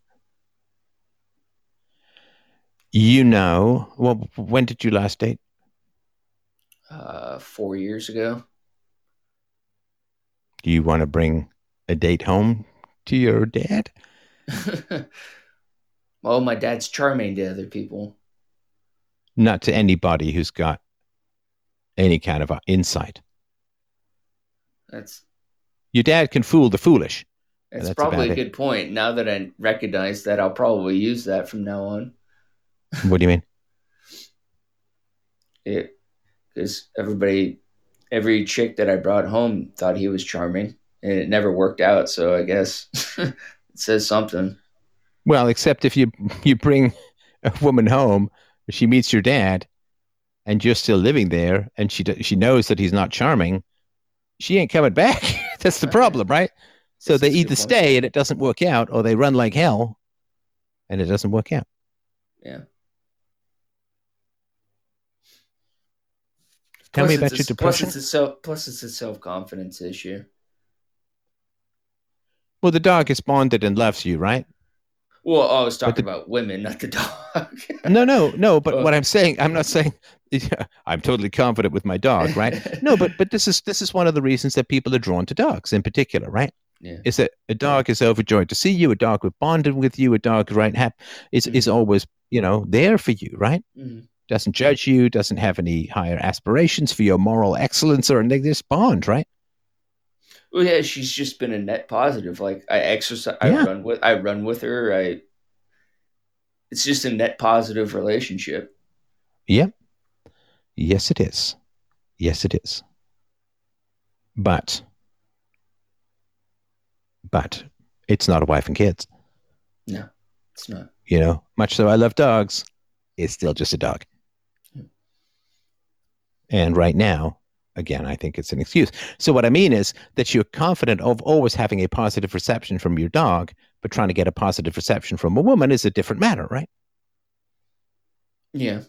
You know, well, when did you last date? Uh, four years ago. Do you want to bring a date home to your dad? well, my dad's charming to other people. Not to anybody who's got any kind of insight. That's your dad can fool the foolish. That's, that's probably a good it. point. Now that I recognize that, I'll probably use that from now on. what do you mean? It because everybody, every chick that I brought home thought he was charming, and it never worked out. So I guess it says something. Well, except if you you bring a woman home, she meets your dad, and you're still living there and she she knows that he's not charming, she ain't coming back. That's the problem, right? So they either stay and it doesn't work out, or they run like hell and it doesn't work out. Yeah. Tell plus me about your depression. Plus, it's a self. Plus, it's a self confidence issue. Well, the dog is bonded and loves you, right? Well, I was talking the, about women, not the dog. no, no, no. But what I'm saying, I'm not saying yeah, I'm totally confident with my dog, right? no, but but this is this is one of the reasons that people are drawn to dogs in particular, right? Yeah. Is that a dog is overjoyed to see you, a dog with bonded with you, a dog right hap is mm-hmm. is always you know there for you, right? Mm-hmm. Doesn't judge you, doesn't have any higher aspirations for your moral excellence or anything. This bond, right? Well, yeah, she's just been a net positive. Like I exercise, I run with, I run with her. I, it's just a net positive relationship. Yep. Yes, it is. Yes, it is. But, but it's not a wife and kids. No, it's not. You know, much though I love dogs, it's still just a dog. Yeah. And right now, again, I think it's an excuse. So what I mean is that you're confident of always having a positive reception from your dog, but trying to get a positive reception from a woman is a different matter, right? Yeah.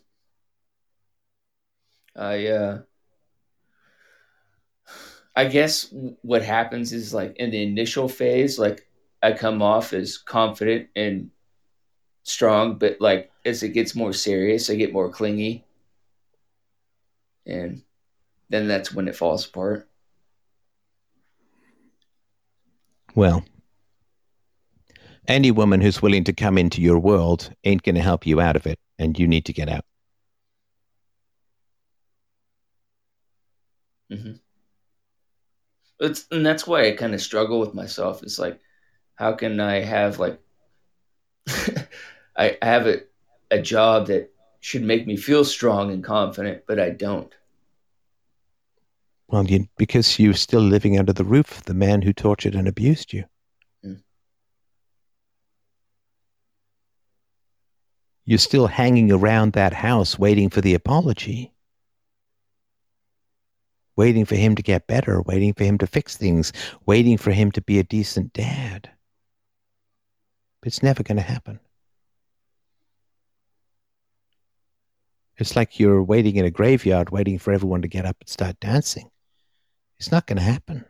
I uh I guess what happens is like in the initial phase, like I come off as confident and strong, but like as it gets more serious, I get more clingy. And then that's when it falls apart. Well, any woman who's willing to come into your world ain't going to help you out of it, and you need to get out. Mm-hmm. It's, and that's why I kind of struggle with myself. It's like, how can I have like, I have a, a job that should make me feel strong and confident, but I don't. Well, you, because you're still living under the roof of the man who tortured and abused you. Mm. You're still hanging around that house waiting for the apology. Waiting for him to get better, waiting for him to fix things, waiting for him to be a decent dad. But it's never going to happen. It's like you're waiting in a graveyard, waiting for everyone to get up and start dancing. It's not going to happen.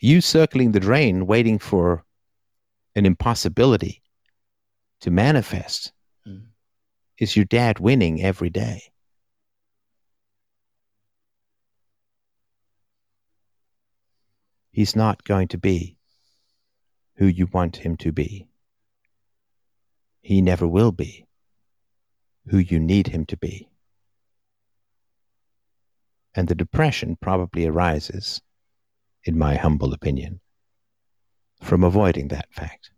You circling the drain, waiting for an impossibility to manifest, Mm. is your dad winning every day. He's not going to be who you want him to be. He never will be who you need him to be. And the depression probably arises, in my humble opinion, from avoiding that fact.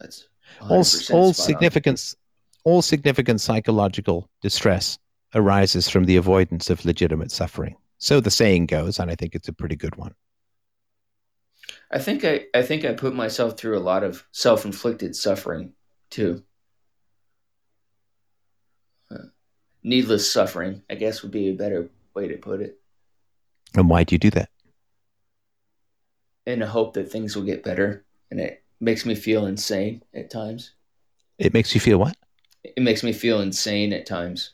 That's All, all spot on. significance, all significant psychological distress arises from the avoidance of legitimate suffering. So the saying goes, and I think it's a pretty good one. I think I, I think I put myself through a lot of self-inflicted suffering too. Uh, needless suffering, I guess, would be a better way to put it. And why do you do that? In a hope that things will get better, and it makes me feel insane at times. It makes you feel what? It makes me feel insane at times.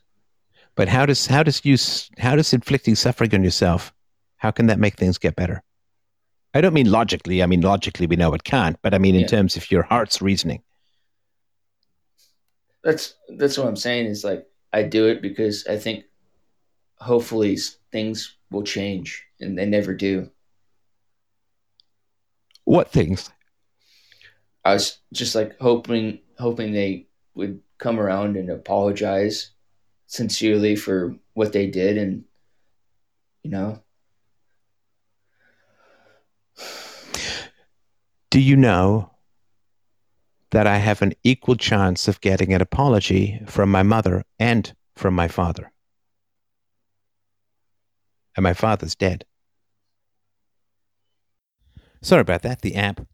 But how does how does you how does inflicting suffering on yourself? How can that make things get better? I don't mean logically. I mean logically we know it can't. But I mean in Yeah. terms of your heart's reasoning. That's that's what I'm saying. Is like I do it because I think hopefully things will change, and they never do. What things? I was just like hoping hoping they would come around and apologize sincerely for what they did and you know Do you know that I have an equal chance of getting an apology from my mother and from my father? And my father's dead. Sorry about that. The app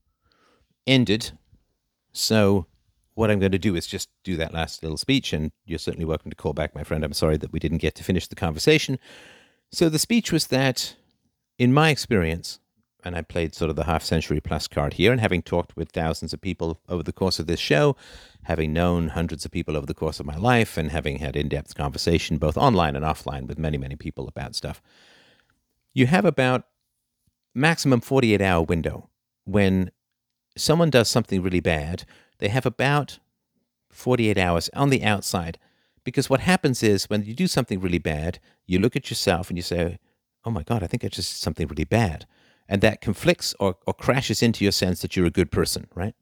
ended. So, what I'm going to do is just do that last little speech, and you're certainly welcome to call back, my friend. I'm sorry that we didn't get to finish the conversation. So, the speech was that, in my experience, and I played sort of the half century plus card here, and having talked with thousands of people over the course of this show, having known hundreds of people over the course of my life, and having had in depth conversation both online and offline with many, many people about stuff, you have about maximum 48 hour window. When someone does something really bad they have about 48 hours on the outside. Because what happens is when you do something really bad you look at yourself and you say oh my god i think i just did something really bad and that conflicts or, or crashes into your sense that you're a good person right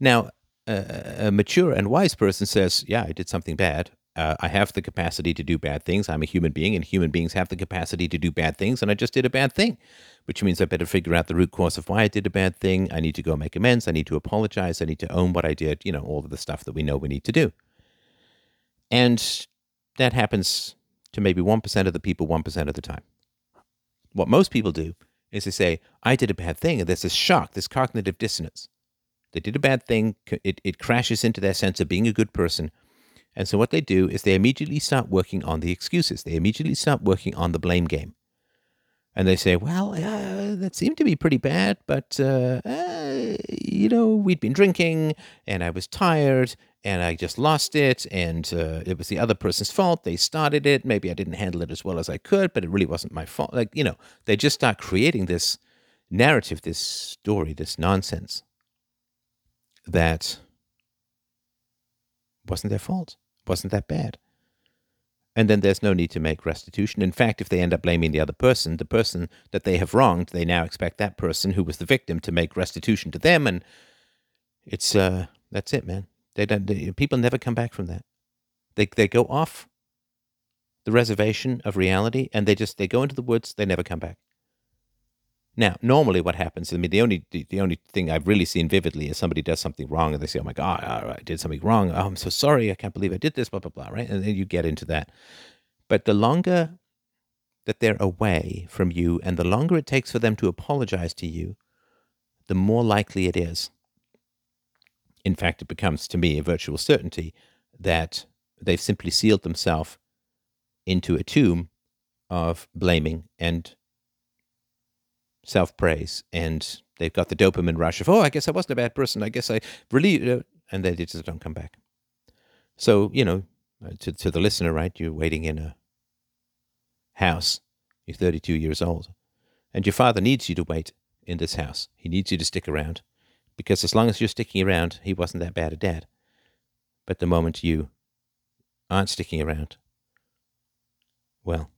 now a, a mature and wise person says yeah i did something bad uh, I have the capacity to do bad things. I'm a human being, and human beings have the capacity to do bad things, and I just did a bad thing, which means I better figure out the root cause of why I did a bad thing. I need to go make amends. I need to apologize. I need to own what I did, you know, all of the stuff that we know we need to do. And that happens to maybe 1% of the people 1% of the time. What most people do is to say, I did a bad thing, and there's this shock, this cognitive dissonance. They did a bad thing, it, it crashes into their sense of being a good person. And so what they do is they immediately start working on the excuses. They immediately start working on the blame game. And they say, well, uh, that seemed to be pretty bad, but, uh, uh, you know, we'd been drinking and I was tired and I just lost it. And uh, it was the other person's fault. They started it. Maybe I didn't handle it as well as I could, but it really wasn't my fault. Like, you know, they just start creating this narrative, this story, this nonsense that wasn't their fault, wasn't that bad. And then there's no need to make restitution. In fact, if they end up blaming the other person, the person that they have wronged, they now expect that person who was the victim to make restitution to them, and it's uh, that's it, man. They don't. They, people never come back from that. They they go off the reservation of reality, and they just they go into the woods. They never come back. Now, normally, what happens? I mean, the only the, the only thing I've really seen vividly is somebody does something wrong, and they say, "Oh my God, I did something wrong. Oh, I'm so sorry. I can't believe I did this." Blah blah blah. Right, and then you get into that. But the longer that they're away from you, and the longer it takes for them to apologize to you, the more likely it is. In fact, it becomes to me a virtual certainty that they've simply sealed themselves into a tomb of blaming and self praise, and they've got the dopamine rush of, oh, I guess I wasn't a bad person. I guess I really, and they just don't come back. So, you know, uh, to, to the listener, right, you're waiting in a house, you're 32 years old, And your father needs you to wait in this house. He needs you to stick around because as long as you're sticking around, he wasn't that bad a dad. But the moment you aren't sticking around, well,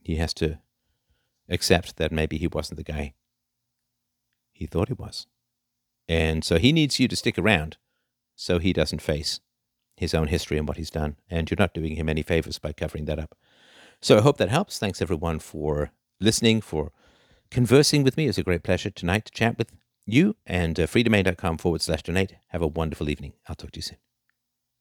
he has to accept that maybe he wasn't the guy he thought he was. And so he needs you to stick around so he doesn't face his own history and what he's done. And you're not doing him any favors by covering that up. So I hope that helps. Thanks everyone for listening, for conversing with me. It's a great pleasure tonight to chat with you and uh, freedomain.com forward slash donate. Have a wonderful evening. I'll talk to you soon.